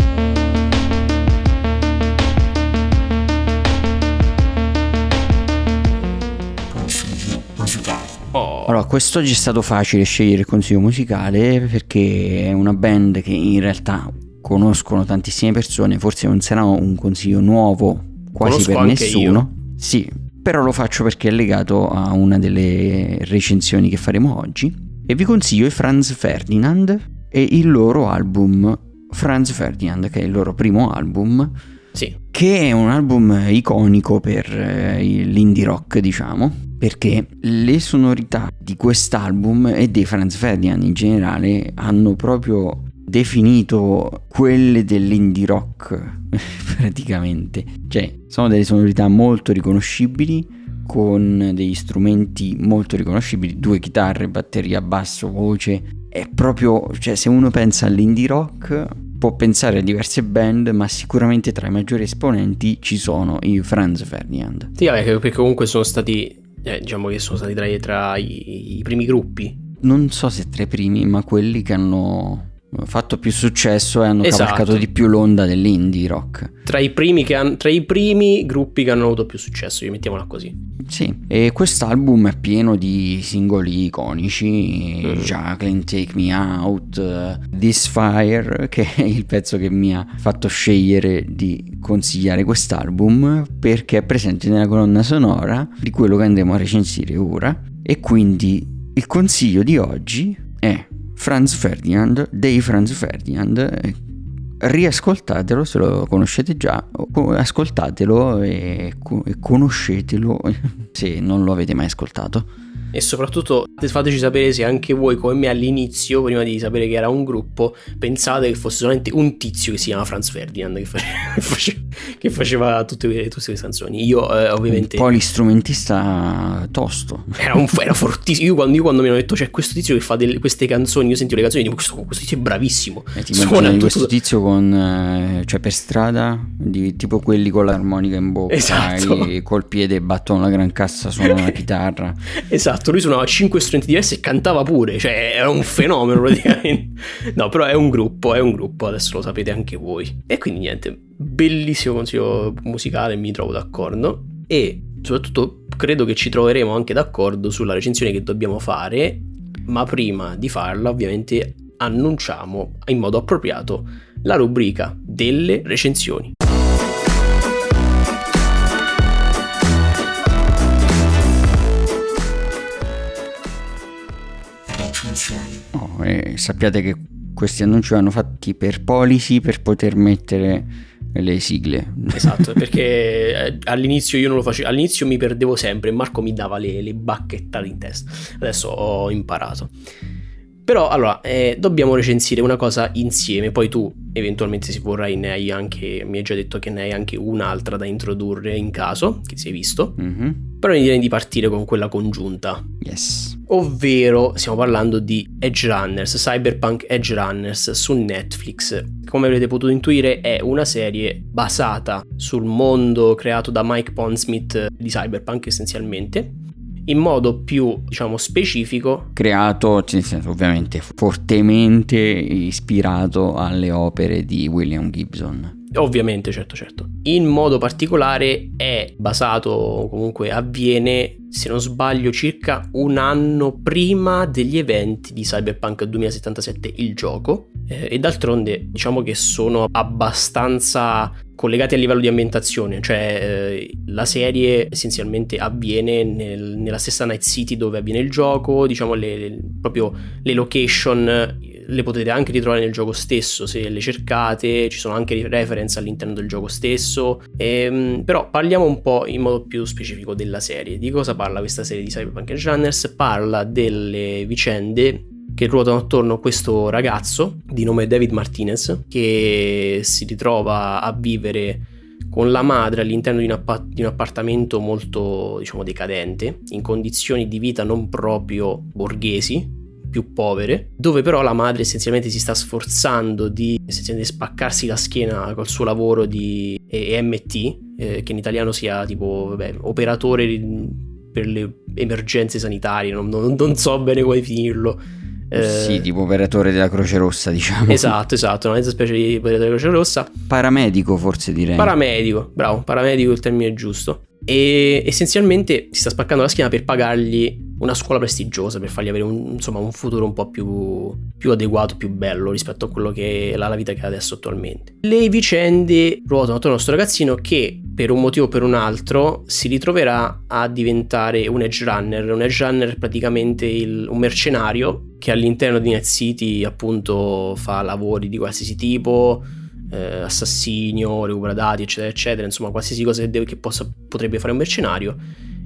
Oh. Allora, quest'oggi è stato facile scegliere il consiglio musicale perché è una band che in realtà conoscono tantissime persone, forse non sarà un consiglio nuovo quasi Conosco per nessuno. Io. Sì, però lo faccio perché è legato a una delle recensioni che faremo oggi e vi consiglio i Franz Ferdinand e il loro album Franz Ferdinand che è il loro primo album sì. che è un album iconico per eh, l'indie rock diciamo perché le sonorità di quest'album e dei Franz Ferdinand in generale hanno proprio definito quelle dell'indie rock praticamente. Cioè, sono delle sonorità molto riconoscibili con degli strumenti molto riconoscibili, due chitarre, batteria, basso, voce. È proprio, cioè, se uno pensa all'indie rock, può pensare a diverse band, ma sicuramente tra i maggiori esponenti ci sono i Franz Ferdinand. Sì, perché comunque sono stati, eh, diciamo che sono stati tra, tra i, i primi gruppi non so se tra i primi, ma quelli che hanno fatto più successo e hanno Esatto. cavalcato di più l'onda dell'indie rock. Tra i, primi che han- tra i primi gruppi che hanno avuto più successo, mettiamola così. Sì, e quest'album è pieno di singoli iconici, Mm. Jacqueline Take Me Out, This Fire, che è il pezzo che mi ha fatto scegliere di consigliare quest'album perché è presente nella colonna sonora di quello che andremo a recensire ora e quindi il consiglio di oggi è Franz Ferdinand, dei Franz Ferdinand, eh, riascoltatelo se lo conoscete già, ascoltatelo co- e conoscetelo se non lo avete mai ascoltato. E soprattutto fateci sapere se anche voi, come me all'inizio, prima di sapere che era un gruppo, pensate che fosse solamente un tizio che si chiama Franz Ferdinand che, face- che face- che faceva tutte, tutte queste canzoni. Io, eh, ovviamente. Un polistrumentista tosto. Era, un, era fortissimo. Io quando, io quando mi hanno detto c'è questo tizio che fa delle- queste canzoni, io sentivo le canzoni e dico questo, questo tizio è bravissimo. E ti Suona tutto- questo tizio con, eh, cioè per strada, di, tipo quelli con l'armonica in bocca Esatto. e col piede battono la gran cassa, suonano la chitarra. Esatto, lui suonava cinque strumenti diversi e cantava pure, cioè era un fenomeno praticamente. No, però è un gruppo, è un gruppo, adesso lo sapete anche voi. E quindi niente, bellissimo consiglio musicale, mi trovo d'accordo. E soprattutto credo che ci troveremo anche d'accordo sulla recensione che dobbiamo fare, ma prima di farla ovviamente annunciamo in modo appropriato la rubrica delle recensioni. E sappiate che questi annunci vanno fatti per policy per poter mettere le sigle. Esatto, perché eh, all'inizio io non lo facevo, all'inizio mi perdevo sempre Marco mi dava le, le bacchettate in testa. Adesso ho imparato. Però allora, eh, dobbiamo recensire una cosa insieme, poi tu eventualmente se vorrai ne hai anche, mi hai già detto che ne hai anche un'altra da introdurre in caso, che si è visto, Mhm. però io direi di partire con quella congiunta, Yes. ovvero stiamo parlando di Edge Runners, Cyberpunk Edge Runners su Netflix. Come avrete potuto intuire è una serie basata sul mondo creato da Mike Pondsmith di Cyberpunk essenzialmente, in modo più diciamo specifico Creato, nel senso, ovviamente, fortemente ispirato alle opere di William Gibson. Ovviamente, certo, certo. In modo particolare è basato, comunque avviene, se non sbaglio, circa un anno prima degli eventi di Cyberpunk 2077, il gioco. Eh, e d'altronde, diciamo che sono abbastanza collegati a livello di ambientazione, cioè eh, la serie essenzialmente avviene nel- nella stessa Night City dove avviene il gioco, diciamo le, le- proprio le location le potete anche ritrovare nel gioco stesso se le cercate, ci sono anche reference all'interno del gioco stesso, Ehm, però parliamo un po' in modo più specifico della serie. Di cosa parla questa serie di Cyberpunk Runners? Parla delle vicende che ruotano attorno a questo ragazzo di nome David Martinez che si ritrova a vivere con la madre all'interno di un, appa- di un appartamento molto diciamo decadente in condizioni di vita non proprio borghesi più povere, dove però la madre essenzialmente si sta sforzando di spaccarsi la schiena col suo lavoro di EMT, eh, che in italiano sia tipo vabbè, operatore per le emergenze sanitarie, non, non- non so bene come definirlo. Eh, Sì, tipo operatore della Croce Rossa, diciamo. Esatto, esatto, una mezza specie di operatore della Croce Rossa. Paramedico, forse direi. Paramedico, bravo, paramedico è il termine giusto. E essenzialmente si sta spaccando la schiena per pagargli una scuola prestigiosa, per fargli avere un, insomma, un futuro un po' più, più adeguato, più bello rispetto a quello che è la, vita che ha adesso attualmente. Le vicende ruotano attorno a questo ragazzino che per un motivo o per un altro si ritroverà a diventare un edge runner. Un edge runner praticamente il- un mercenario che all'interno di Night City appunto fa lavori di qualsiasi tipo, eh, assassinio, recupera dati, eccetera, eccetera, insomma, qualsiasi cosa che, deve- che possa, potrebbe fare un mercenario.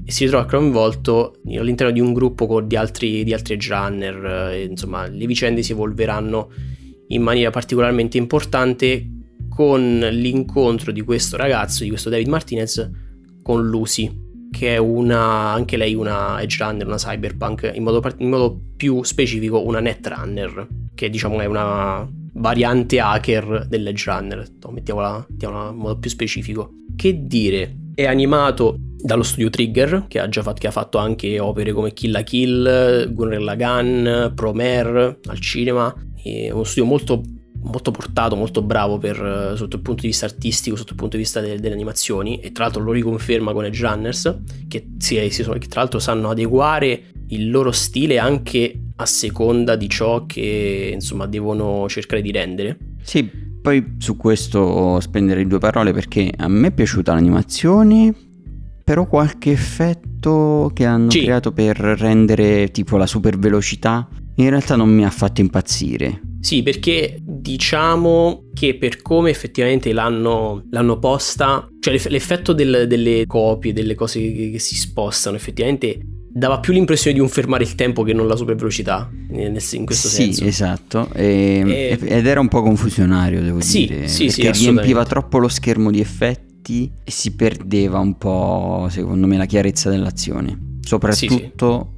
E si ritrova coinvolto all'interno di un gruppo di altri, di altri runner. eh, e, insomma, le vicende si evolveranno in maniera particolarmente importante con l'incontro di questo ragazzo, di questo David Martinez, con Lucy, che è una, anche lei una edge runner, una cyberpunk, in modo, in modo più specifico una netrunner, che diciamo è una variante hacker dell'edge runner, mettiamola, mettiamola in modo più specifico. Che dire, è animato dallo studio Trigger, che ha già fatto, ha fatto anche opere come Kill la Kill, Gunner Lagan, Promare al cinema. È uno studio molto, molto portato, molto bravo per, sotto il punto di vista artistico, sotto il punto di vista delle, delle animazioni. E tra l'altro lo riconferma con Edge Runners, che, sì, che tra l'altro sanno adeguare il loro stile anche a seconda di ciò che insomma devono cercare di rendere. Sì, poi su questo spenderei due parole perché a me è piaciuta l'animazione, però qualche effetto che hanno sì. creato per rendere tipo la super velocità in realtà non mi ha fatto impazzire. Sì, perché diciamo che per come effettivamente l'hanno, l'hanno posta, cioè l'effetto del, delle copie, delle cose che, che si spostano, effettivamente dava più l'impressione di un fermare il tempo che non la super velocità in questo sì, senso. Sì, esatto. E, e... Ed era un po' confusionario, devo sì, dire. Sì, perché sì, riempiva troppo lo schermo di effetti e si perdeva un po', secondo me, la chiarezza dell'azione. Soprattutto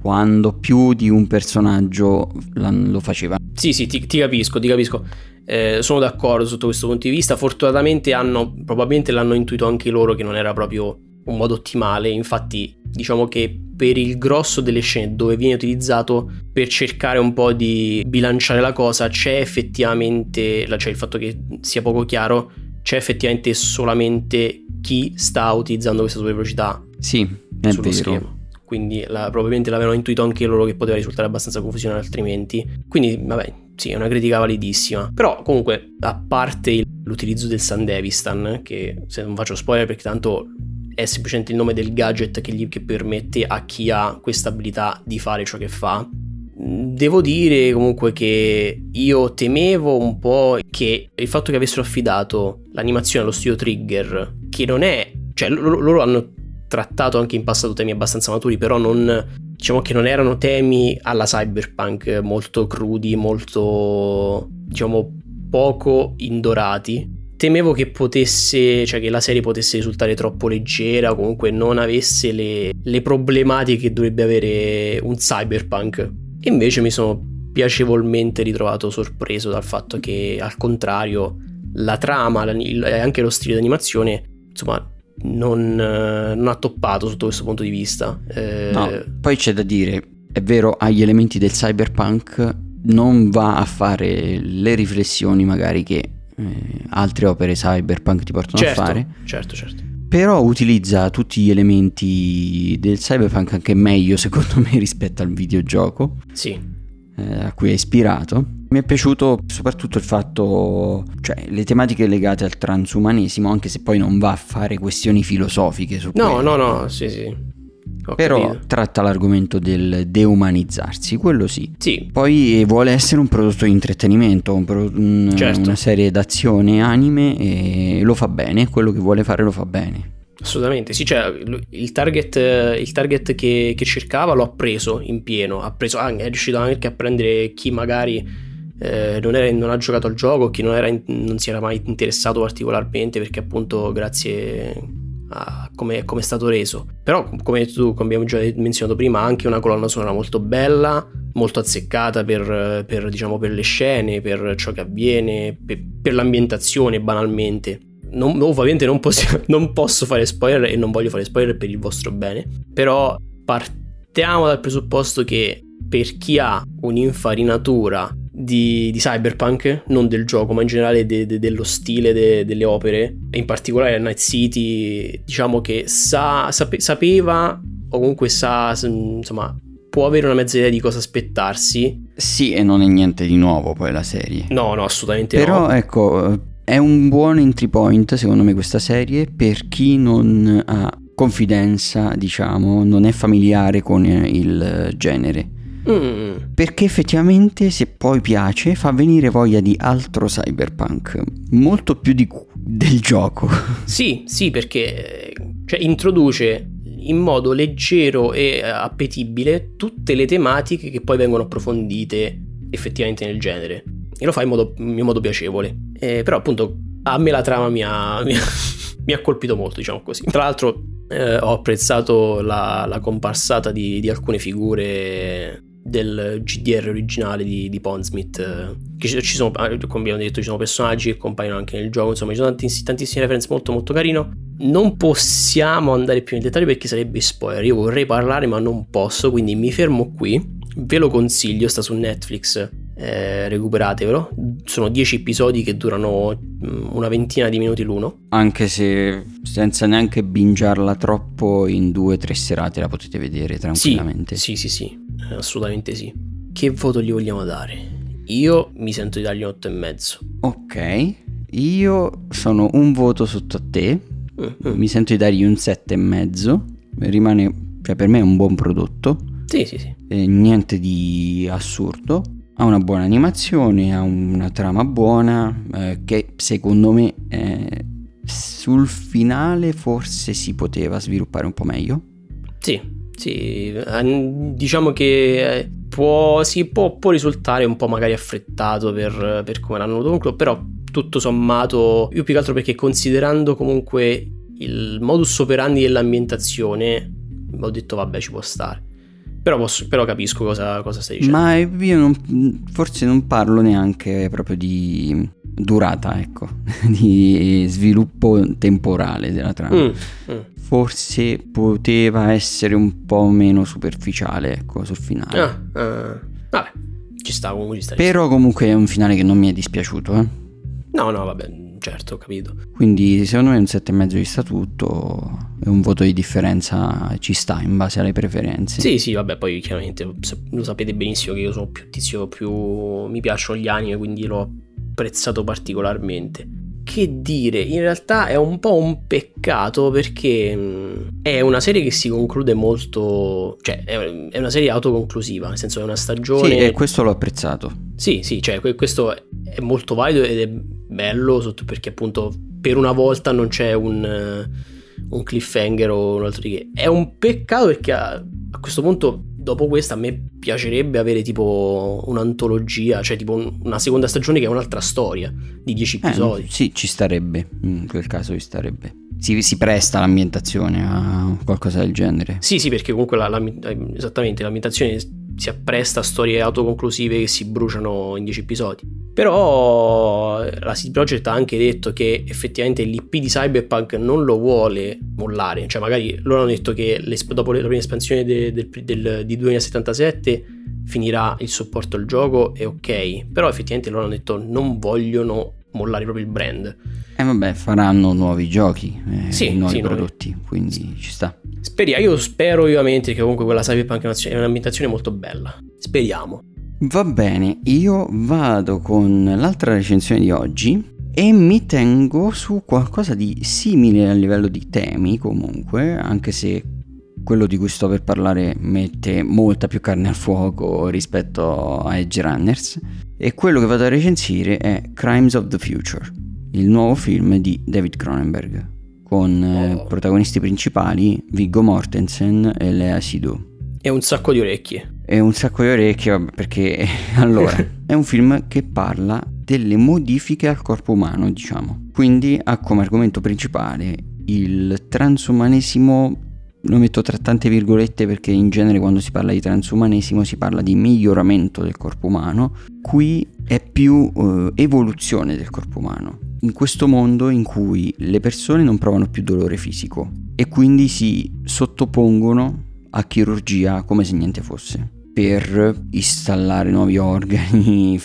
quando più di un personaggio lo faceva. Sì, sì, ti, ti capisco, ti capisco. Eh, sono d'accordo sotto questo punto di vista. Fortunatamente hanno, probabilmente l'hanno intuito anche loro che non era proprio un modo ottimale. Infatti, diciamo che per il grosso delle scene dove viene utilizzato per cercare un po' di bilanciare la cosa, c'è effettivamente, cioè il fatto che sia poco chiaro, c'è effettivamente solamente chi sta utilizzando questa super velocità. Sì, è sullo vero. Schermo. Quindi la, probabilmente l'avevano intuito anche loro che poteva risultare abbastanza confusione altrimenti. Quindi, vabbè, sì, è una critica validissima. Però, comunque, a parte l'utilizzo del Sandevistan, che se non faccio spoiler perché tanto è semplicemente il nome del gadget che, gli, che permette a chi ha questa abilità di fare ciò che fa. Devo dire comunque che io temevo un po' che il fatto che avessero affidato l'animazione allo studio Trigger, che non è, cioè loro, loro hanno trattato anche in passato temi abbastanza maturi, però non, diciamo che non erano temi alla cyberpunk molto crudi, molto, diciamo, poco indorati temevo che potesse, cioè che la serie potesse risultare troppo leggera o comunque non avesse le, le problematiche che dovrebbe avere un cyberpunk. E invece mi sono piacevolmente ritrovato sorpreso dal fatto che al contrario la trama e anche lo stile d'animazione insomma non, non, ha toppato sotto questo punto di vista. Eh... No, poi c'è da dire, è vero, agli elementi del cyberpunk non va a fare le riflessioni magari che eh, altre opere cyberpunk ti portano certo, a fare. Certo, certo. Però utilizza tutti gli elementi del cyberpunk anche meglio secondo me rispetto al videogioco. Sì. Eh, a cui è ispirato. Mi è piaciuto soprattutto il fatto, cioè le tematiche legate al transumanesimo, anche se poi non va a fare questioni filosofiche su No, quello. no, no, sì, sì. Ho Però capito. tratta l'argomento del deumanizzarsi, quello sì. Sì. Poi vuole essere un prodotto di intrattenimento, un pro- un, certo. una serie d'azione, anime e lo fa bene, quello che vuole fare lo fa bene. Assolutamente, sì, cioè il target, il target che, che, cercava lo ha preso in pieno, ha preso, è riuscito anche a prendere chi magari eh, non, era, non, ha giocato al gioco, chi non, era, non si era mai interessato particolarmente perché appunto grazie come, come, è stato reso. Però, come tu, come abbiamo già menzionato prima, anche una colonna sonora molto bella, molto azzeccata per, per, diciamo, per le scene, per ciò che avviene, per, per l'ambientazione banalmente. Non, ovviamente non, possi- non posso fare spoiler e non voglio fare spoiler per il vostro bene, però partiamo dal presupposto che per chi ha un'infarinatura di, di, cyberpunk, non del gioco, ma in generale de, de, dello stile de, delle opere, e in particolare Night City, diciamo che sa, sape, sapeva o comunque sa, insomma, può avere una mezza idea di cosa aspettarsi. Sì, e non è niente di nuovo poi la serie. No, no, assolutamente Però, no. Però ecco, è un buon entry point secondo me questa serie per chi non ha confidenza, diciamo, non è familiare con il genere Mm. Perché effettivamente se poi piace fa venire voglia di altro cyberpunk, molto più di, del gioco. Sì, sì, perché cioè, introduce in modo leggero e appetibile tutte le tematiche che poi vengono approfondite effettivamente nel genere. E lo fa in modo, in modo piacevole. Eh, però appunto a me la trama mi ha, mi ha, mi ha colpito molto, diciamo così. Tra l'altro eh, ho apprezzato la, la comparsata di, di alcune figure del GDR originale di, di Pondsmith. Che ci, sono, come abbiamo detto, ci sono personaggi che compaiono anche nel gioco, insomma, ci sono tantissime, tantissime reference molto molto carino. Non possiamo andare più in dettaglio perché sarebbe spoiler. Io vorrei parlare, ma non posso, quindi mi fermo qui. Ve lo consiglio, sta su Netflix eh, recuperatevelo. Sono 10 episodi che durano mm, una ventina di minuti l'uno. Anche se senza neanche bingiarla troppo, in due o tre serate la potete vedere tranquillamente. Sì, sì, sì, sì, assolutamente sì. Che voto gli vogliamo dare? Io mi sento di dargli un 8,5. Ok, io sono un voto sotto a te. Mm-hmm. Mi sento di dargli un 7,5. Rimane, cioè per me è un buon prodotto. Sì, sì, sì. Eh, niente di assurdo ha una buona animazione, ha una trama buona eh, che secondo me eh, sul finale forse si poteva sviluppare un po' meglio. Sì, sì, diciamo che eh, può, sì, può, può risultare un po' magari affrettato per, per come l'hanno concluso, però tutto sommato, io più che altro perché considerando comunque il modus operandi dell'ambientazione, ho detto vabbè ci può stare. Però, posso, però capisco cosa, cosa, stai dicendo. Ma io non, forse non parlo neanche proprio di durata, ecco, di sviluppo temporale della trama. Mm, mm. Forse poteva essere un po' meno superficiale, ecco, sul finale. Ah, ah. Vabbè, ci sta comunque. Ci sta, Però comunque è un finale che non mi è dispiaciuto, eh. No, no, vabbè, certo, ho capito. Quindi secondo me un 7,5 di statuto è un voto di differenza ci sta in base alle preferenze. Sì, sì, vabbè, poi chiaramente lo sapete benissimo che io sono più tizio, più mi piacciono gli anime, quindi l'ho apprezzato particolarmente. Che dire, in realtà è un po' un peccato perché è una serie che si conclude molto, cioè è una serie autoconclusiva, nel senso è una stagione... Sì, e questo l'ho apprezzato. Sì, sì, cioè questo è molto valido ed è bello perché appunto per una volta non c'è un, un cliffhanger o un altro di che. È un peccato perché a, a, questo punto, dopo questa, a me piacerebbe avere tipo un'antologia, cioè tipo un, una seconda stagione che è un'altra storia di 10 eh, episodi. Eh, sì, ci starebbe, in quel caso ci starebbe. Si, si, presta l'ambientazione a qualcosa del genere. Sì, sì, perché comunque la, la, esattamente l'ambientazione si appresta a storie autoconclusive che si bruciano in 10 episodi. Però la CD Projekt ha anche detto che effettivamente l'IP di Cyberpunk non lo vuole mollare, cioè magari loro hanno detto che dopo la prima espansione de, de, del, di 2077 finirà il supporto al gioco e ok, però effettivamente loro hanno detto non vogliono mollare proprio il brand. E eh vabbè, faranno nuovi giochi, eh, sì, nuovi sì, prodotti, nuovi. quindi sì. ci sta. Speriamo, io spero vivamente che comunque quella Cyberpunk è un'ambientazione molto bella. Speriamo. Va bene, io vado con l'altra recensione di oggi e mi tengo su qualcosa di simile a livello di temi comunque, anche se quello di cui sto per parlare mette molta più carne al fuoco rispetto a Edge Runners e quello che vado a recensire è Crimes of the Future, il nuovo film di David Cronenberg con eh, oh. protagonisti principali Viggo Mortensen e Lea Seydoux. E un sacco di orecchie. E un sacco di orecchie perché allora è un film che parla delle modifiche al corpo umano, diciamo. Quindi ha come argomento principale il transumanesimo lo metto tra tante virgolette perché in genere quando si parla di transumanesimo si parla di miglioramento del corpo umano, qui è più eh, evoluzione del corpo umano. In questo mondo in cui le persone non provano più dolore fisico e quindi si sottopongono a chirurgia come se niente fosse per installare nuovi organi,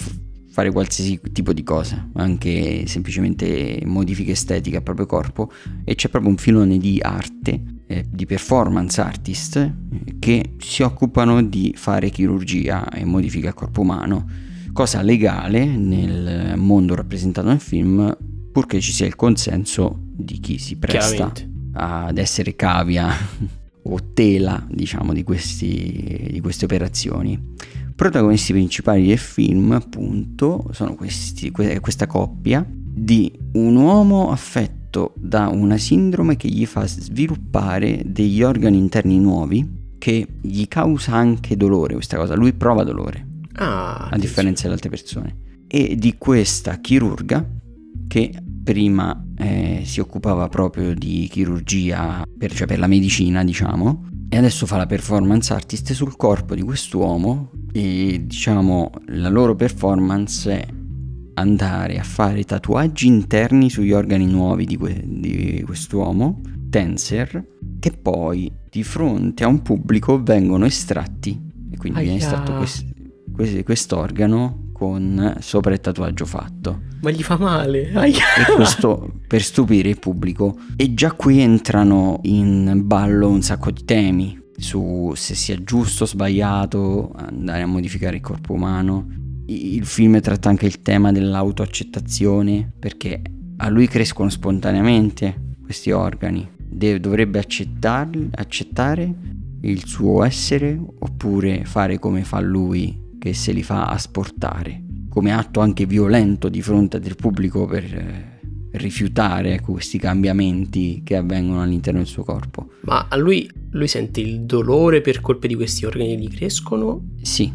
fare qualsiasi tipo di cosa, anche semplicemente modifiche estetiche al proprio corpo e c'è proprio un filone di arte eh, di performance artist eh, che si occupano di fare chirurgia e modifica corpo umano, cosa legale nel mondo rappresentato nel film, purché ci sia il consenso di chi si presta ad essere cavia o tela, diciamo, di, questi, di queste operazioni. Protagonisti principali del film, appunto, sono questi, questa coppia di un uomo affetto affetto da una sindrome che gli fa sviluppare degli organi interni nuovi che gli causa anche dolore questa cosa, lui prova dolore, ah, a differenza delle altre persone. E di questa chirurga che prima eh, si occupava proprio di chirurgia, per, cioè per la medicina diciamo, e adesso fa la performance artist sul corpo di quest'uomo e diciamo la loro performance è andare a fare tatuaggi interni sugli organi nuovi di, que- di quest'uomo, Tenser, che poi di fronte a un pubblico vengono estratti e quindi Aia. viene estratto quest- quest- quest'organo con sopra il tatuaggio fatto. Ma gli fa male. Aia. E questo per stupire il pubblico. E già qui entrano in ballo un sacco di temi su se sia giusto o sbagliato andare a modificare il corpo umano. Il film tratta anche il tema dell'autoaccettazione perché a lui crescono spontaneamente questi organi. De- dovrebbe accettarli- accettare il suo essere oppure fare come fa lui che se li fa asportare come atto anche violento di fronte del pubblico per eh, rifiutare ecco, questi cambiamenti che avvengono all'interno del suo corpo. Ma a lui, lui sente il dolore per colpa di questi organi che gli crescono? Sì,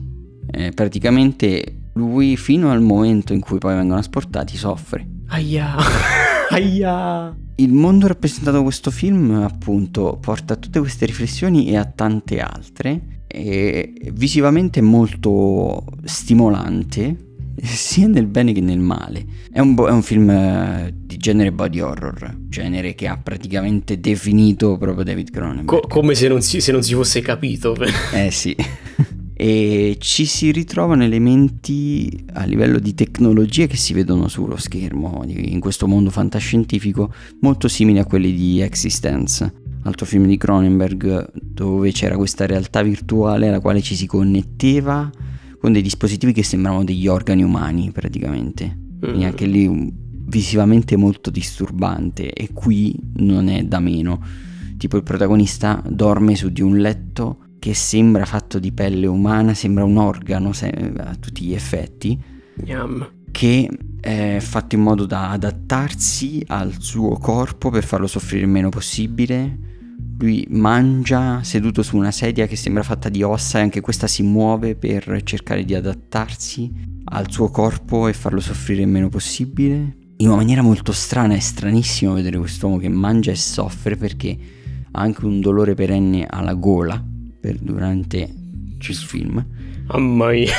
eh, praticamente lui fino al momento in cui poi vengono asportati soffre. Aia. Aia. Il mondo rappresentato da questo film appunto porta a tutte queste riflessioni e a tante altre. È visivamente molto stimolante sia nel bene che nel male. È un, bo- è un film eh, di genere body horror, genere che ha praticamente definito proprio David Cronenberg. Co- come se non, si, se non si fosse capito. Eh sì. e ci si ritrovano elementi a livello di tecnologie che si vedono sullo schermo in questo mondo fantascientifico molto simili a quelli di Existence, altro film di Cronenberg dove c'era questa realtà virtuale alla quale ci si connetteva con dei dispositivi che sembravano degli organi umani praticamente. Quindi Mm. anche lì un- visivamente molto disturbante e qui non è da meno. Tipo il protagonista dorme su di un letto che sembra fatto di pelle umana, sembra un organo se- a tutti gli effetti, Gnam. che è fatto in modo da adattarsi al suo corpo per farlo soffrire il meno possibile. Lui mangia seduto su una sedia che sembra fatta di ossa e anche questa si muove per cercare di adattarsi al suo corpo e farlo soffrire il meno possibile. In una maniera molto strana, è stranissimo vedere quest'uomo che mangia e soffre perché ha anche un dolore perenne alla gola durante il film. Mamma mia.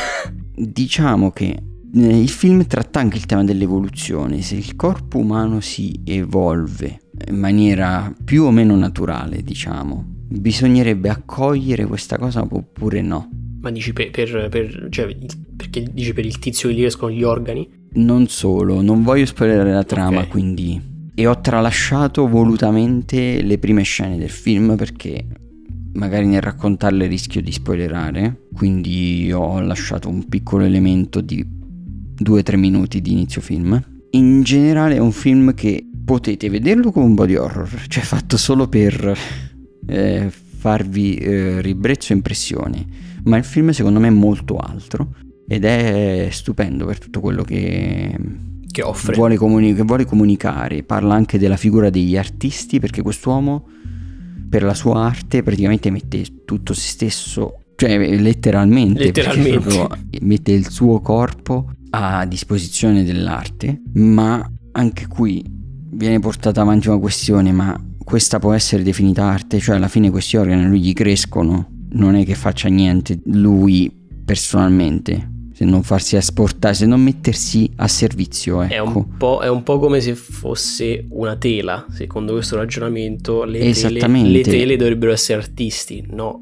Diciamo che eh, il film tratta anche il tema dell'evoluzione, se il corpo umano si evolve in maniera più o meno naturale, diciamo, bisognerebbe accogliere questa cosa oppure no. Ma dici per, per, per- cioè, perché dici per il tizio che gli crescono gli organi? Non solo, non voglio spoilerare la trama, Ok. quindi... E ho tralasciato volutamente le prime scene del film perché magari nel raccontarle rischio di spoilerare, quindi ho lasciato un piccolo elemento di 2-3 minuti di inizio film. In generale è un film che potete vederlo come un body horror, cioè fatto solo per eh, farvi eh, ribrezzo e impressione, ma il film secondo me è molto altro ed è stupendo per tutto quello che Che offre. vuole, comuni- che vuole comunicare. Parla anche della figura degli artisti perché quest'uomo per la sua arte praticamente mette tutto se stesso, cioè letteralmente, perché Letteralmente. proprio mette il suo corpo a disposizione dell'arte, ma anche qui viene portata avanti una questione, ma questa può essere definita arte, cioè alla fine questi organi lui gli crescono, non è che faccia niente lui personalmente, se non farsi asportare, se non mettersi a servizio, È ecco. un, po', è un po' come se fosse una tela, secondo questo ragionamento. Le tele, le tele dovrebbero essere artisti, no?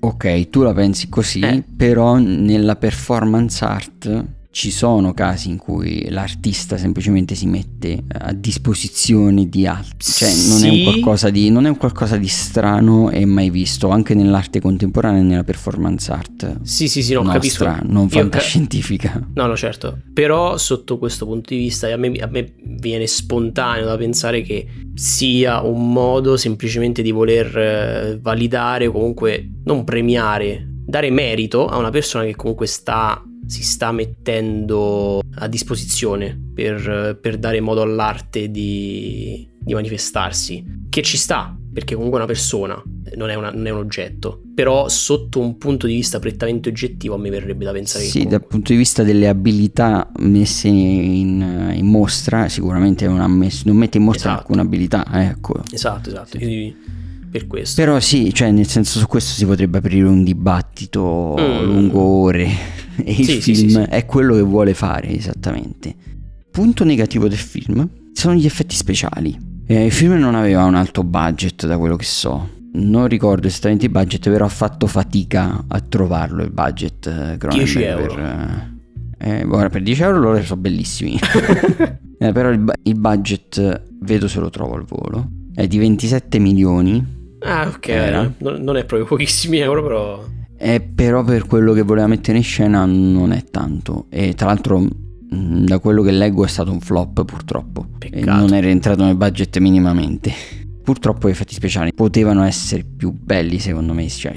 Ok, tu la pensi così, Eh. però nella performance art ci sono casi in cui l'artista semplicemente si mette a disposizione di altri, cioè non, è un Sì. qualcosa di, non è un qualcosa di strano e mai visto, anche nell'arte contemporanea e nella performance art Sì, sì, sì, no, nostra, capisco. non Io ca- fantascientifica. No, no, certo. Però sotto questo punto di vista a me, a me viene spontaneo da pensare che sia un modo semplicemente di voler eh, validare o comunque non premiare, dare merito a una persona che comunque sta si sta mettendo a disposizione per, per dare modo all'arte di, di manifestarsi. Che ci sta, perché comunque è una persona, non è, una- non è un oggetto. Però sotto un punto di vista prettamente oggettivo a me verrebbe da pensare Sì, comunque- dal punto di vista delle abilità messe in, in mostra, sicuramente non, messo- non mette in mostra Esatto. alcuna abilità, ecco. Esatto, esatto. quindi per questo. Però sì, cioè nel senso su questo si potrebbe aprire un dibattito dibattito mm. lungo ore e il sì, film sì, sì, è quello che vuole fare esattamente. Punto negativo del film sono gli effetti speciali. Eh, il film non aveva un alto budget da quello che so. Non ricordo esattamente il budget, però ha fatto fatica a trovarlo il budget. Eh, 10 euro. Per, eh, ora per 10 euro loro sono bellissimi. eh, però il, il budget vedo se lo trovo al volo. È di 27 milioni Ah, ok. Era. Non è proprio pochissimi euro, però. Eh, però per quello che voleva mettere in scena non è tanto. E tra l'altro, mm, da quello che leggo, è stato un flop purtroppo. Peccato. E non è rientrato nel budget minimamente. Purtroppo gli effetti speciali potevano essere più belli, secondo me. Cioè,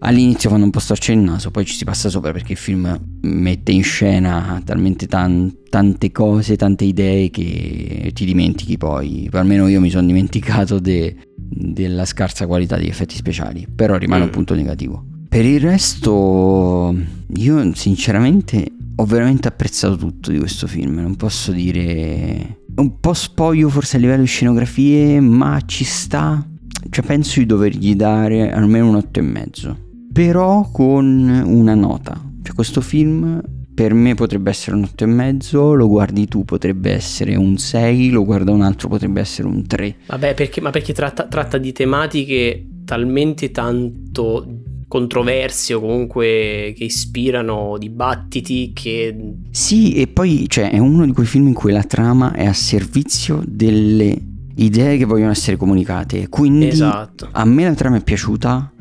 all'inizio fanno un po' storcere il naso, poi ci si passa sopra perché il film mette in scena talmente tan- tante cose, tante idee che ti dimentichi poi. Almeno io mi sono dimenticato de- della scarsa qualità degli effetti speciali, però rimane mm. un punto negativo. Per il resto, io sinceramente ho veramente apprezzato tutto di questo film, non posso dire... Un po' spoglio forse a livello di scenografie, ma ci sta. Cioè penso di dovergli dare almeno un 8,5. Però con una nota. Cioè questo film per me potrebbe essere un 8,5, lo guardi tu potrebbe essere un 6, lo guarda un altro potrebbe essere un 3. Vabbè, perché, ma perché tratta, tratta di tematiche talmente tanto controversie o comunque che ispirano dibattiti che... Sì, e poi cioè, è uno di quei film in cui la trama è a servizio delle idee che vogliono essere comunicate. Quindi esatto. a me la trama è piaciuta,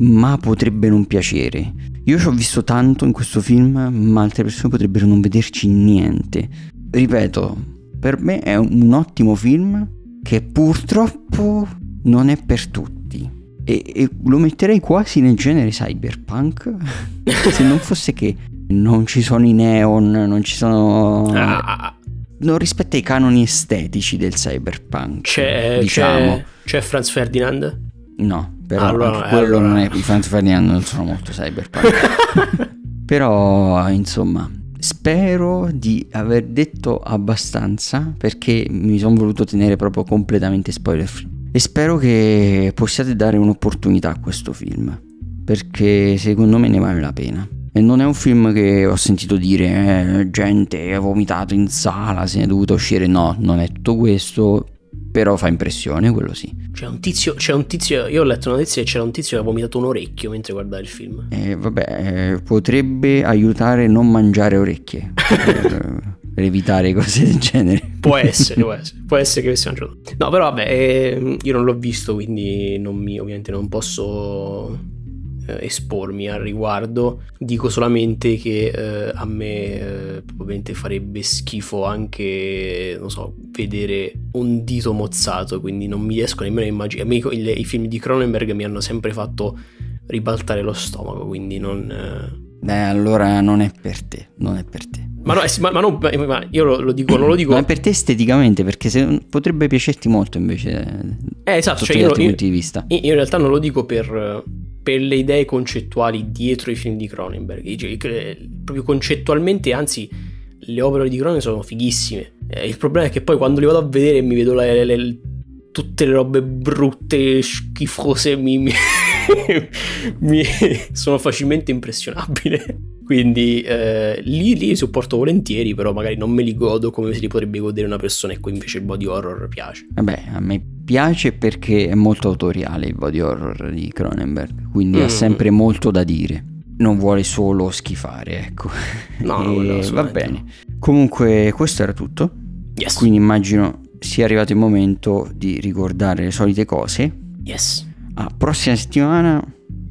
ma potrebbe non piacere. Io ci ho visto tanto in questo film, ma altre persone potrebbero non vederci niente. Ripeto, per me è un ottimo film che purtroppo non è per tutti. E, e lo metterei quasi nel genere cyberpunk. se non fosse che non ci sono i neon, non ci sono... Ah. Non rispetta i canoni estetici del cyberpunk. C'è, diciamo. c'è, c'è Franz Ferdinand? No, però allora, quello allora... non è. I Franz Ferdinand non sono molto cyberpunk. però, insomma, spero di aver detto abbastanza perché mi sono voluto tenere proprio completamente spoiler free. E spero che possiate dare un'opportunità a questo film. Perché secondo me ne vale la pena. E non è un film che ho sentito dire eh, gente ha vomitato in sala, se ne è dovuto uscire. No, non è tutto questo però fa impressione, quello sì. C'è un tizio, c'è un tizio, io ho letto una notizia e c'era un tizio che ha vomitato un orecchio mentre guardava il film. Eh, vabbè, eh, potrebbe aiutare a non mangiare orecchie. per, per, evitare cose del genere. Può essere, può essere, può essere che avessi mangiato. No, però vabbè, eh, io non l'ho visto, quindi non mi, ovviamente non posso eh, espormi al riguardo. Dico solamente che eh, a me eh, probabilmente farebbe schifo anche, non so, vedere un dito mozzato, quindi non mi riesco nemmeno a immaginare. I, i film di Cronenberg mi hanno sempre fatto ribaltare lo stomaco, quindi non... Eh. Beh, allora non è per te, non è per te. Ma, no, ma, ma, non, ma io lo, lo, dico, non lo dico. Ma per te esteticamente, perché se, potrebbe piacerti molto invece. Eh, esatto, cioè io, io, punti di vista. Io in realtà non lo dico per, per le idee concettuali dietro i film di Cronenberg. Proprio concettualmente, anzi, le opere di Cronenberg sono fighissime. Eh, il problema è che poi quando li vado a vedere mi vedo le, le, le, tutte le robe brutte, schifose, mi, mi, mi sono facilmente impressionabile. Quindi eh, lì, li sopporto volentieri, però magari non me li godo come se li potrebbe godere una persona e qui invece il body horror piace. Vabbè, a me piace perché è molto autoriale il body horror di Cronenberg, quindi mm. ha sempre molto da dire. Non vuole solo schifare, ecco. No, no, va bene. Comunque, questo era tutto. Yes. Quindi immagino sia arrivato il momento di ricordare le solite cose. Yes. A prossima settimana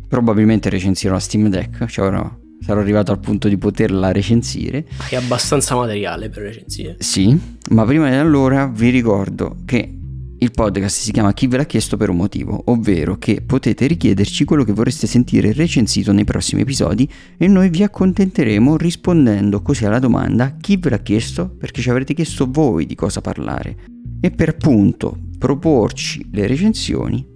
probabilmente recensirò la Steam Deck, ci avrò sarò arrivato al punto di poterla recensire. Hai abbastanza materiale per recensire. Sì, ma prima di allora vi ricordo che il podcast si chiama Chi ve l'ha chiesto per un motivo, ovvero che potete richiederci quello che vorreste sentire recensito nei prossimi episodi e noi vi accontenteremo rispondendo così alla domanda chi ve l'ha chiesto perché ci avrete chiesto voi di cosa parlare e per appunto proporci le recensioni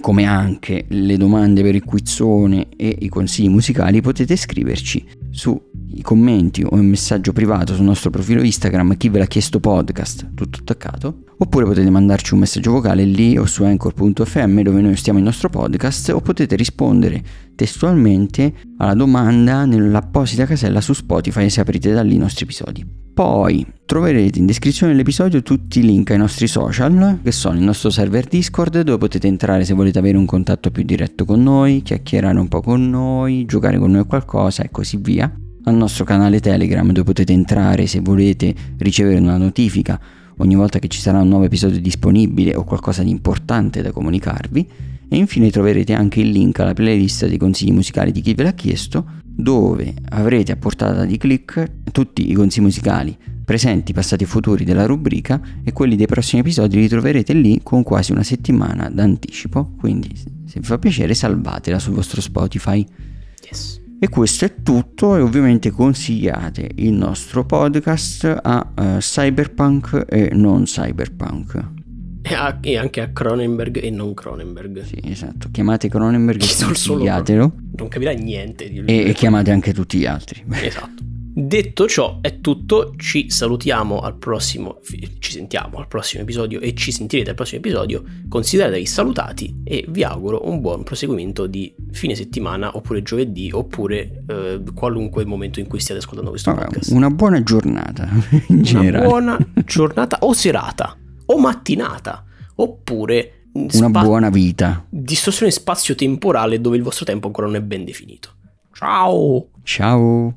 come anche le domande per il quizzone e i consigli musicali, potete scriverci su i commenti o un messaggio privato sul nostro profilo Instagram chi ve l'ha chiesto podcast, tutto attaccato, oppure potete mandarci un messaggio vocale lì o su anchor.fm dove noi stiamo il nostro podcast o potete rispondere testualmente alla domanda nell'apposita casella su Spotify se aprite da lì i nostri episodi. Poi troverete in descrizione dell'episodio tutti i link ai nostri social, che sono il nostro server Discord, dove potete entrare se volete avere un contatto più diretto con noi, chiacchierare un po' con noi, giocare con noi qualcosa e così via. Al nostro canale Telegram, dove potete entrare se volete ricevere una notifica ogni volta che ci sarà un nuovo episodio disponibile o qualcosa di importante da comunicarvi. E infine troverete anche il link alla playlist dei consigli musicali di chi ve l'ha chiesto, dove avrete a portata di click tutti i consigli musicali presenti, passati e futuri della rubrica e quelli dei prossimi episodi li troverete lì con quasi una settimana d'anticipo, quindi se vi fa piacere salvatela sul vostro Spotify. Yes. E questo è tutto e ovviamente consigliate il nostro podcast a uh, cyberpunk e non cyberpunk. E, a, e, anche a Cronenberg e non Cronenberg. Sì, esatto. Chiamate Cronenberg e consigliatelo. Non capirà niente di lui. E, e chiamate anche tutti gli altri. Esatto. Detto ciò, è tutto. Ci salutiamo al prossimo. Ci sentiamo al prossimo episodio e ci sentirete al prossimo episodio. Consideratevi salutati e vi auguro un buon proseguimento di fine settimana oppure giovedì oppure eh, qualunque momento in cui stiate ascoltando questo Vabbè, podcast. Una buona giornata in generale. Una buona giornata o serata o mattinata, oppure una buona vita. Distorsione spazio-temporale dove il vostro tempo ancora non è ben definito. Ciao! Ciao!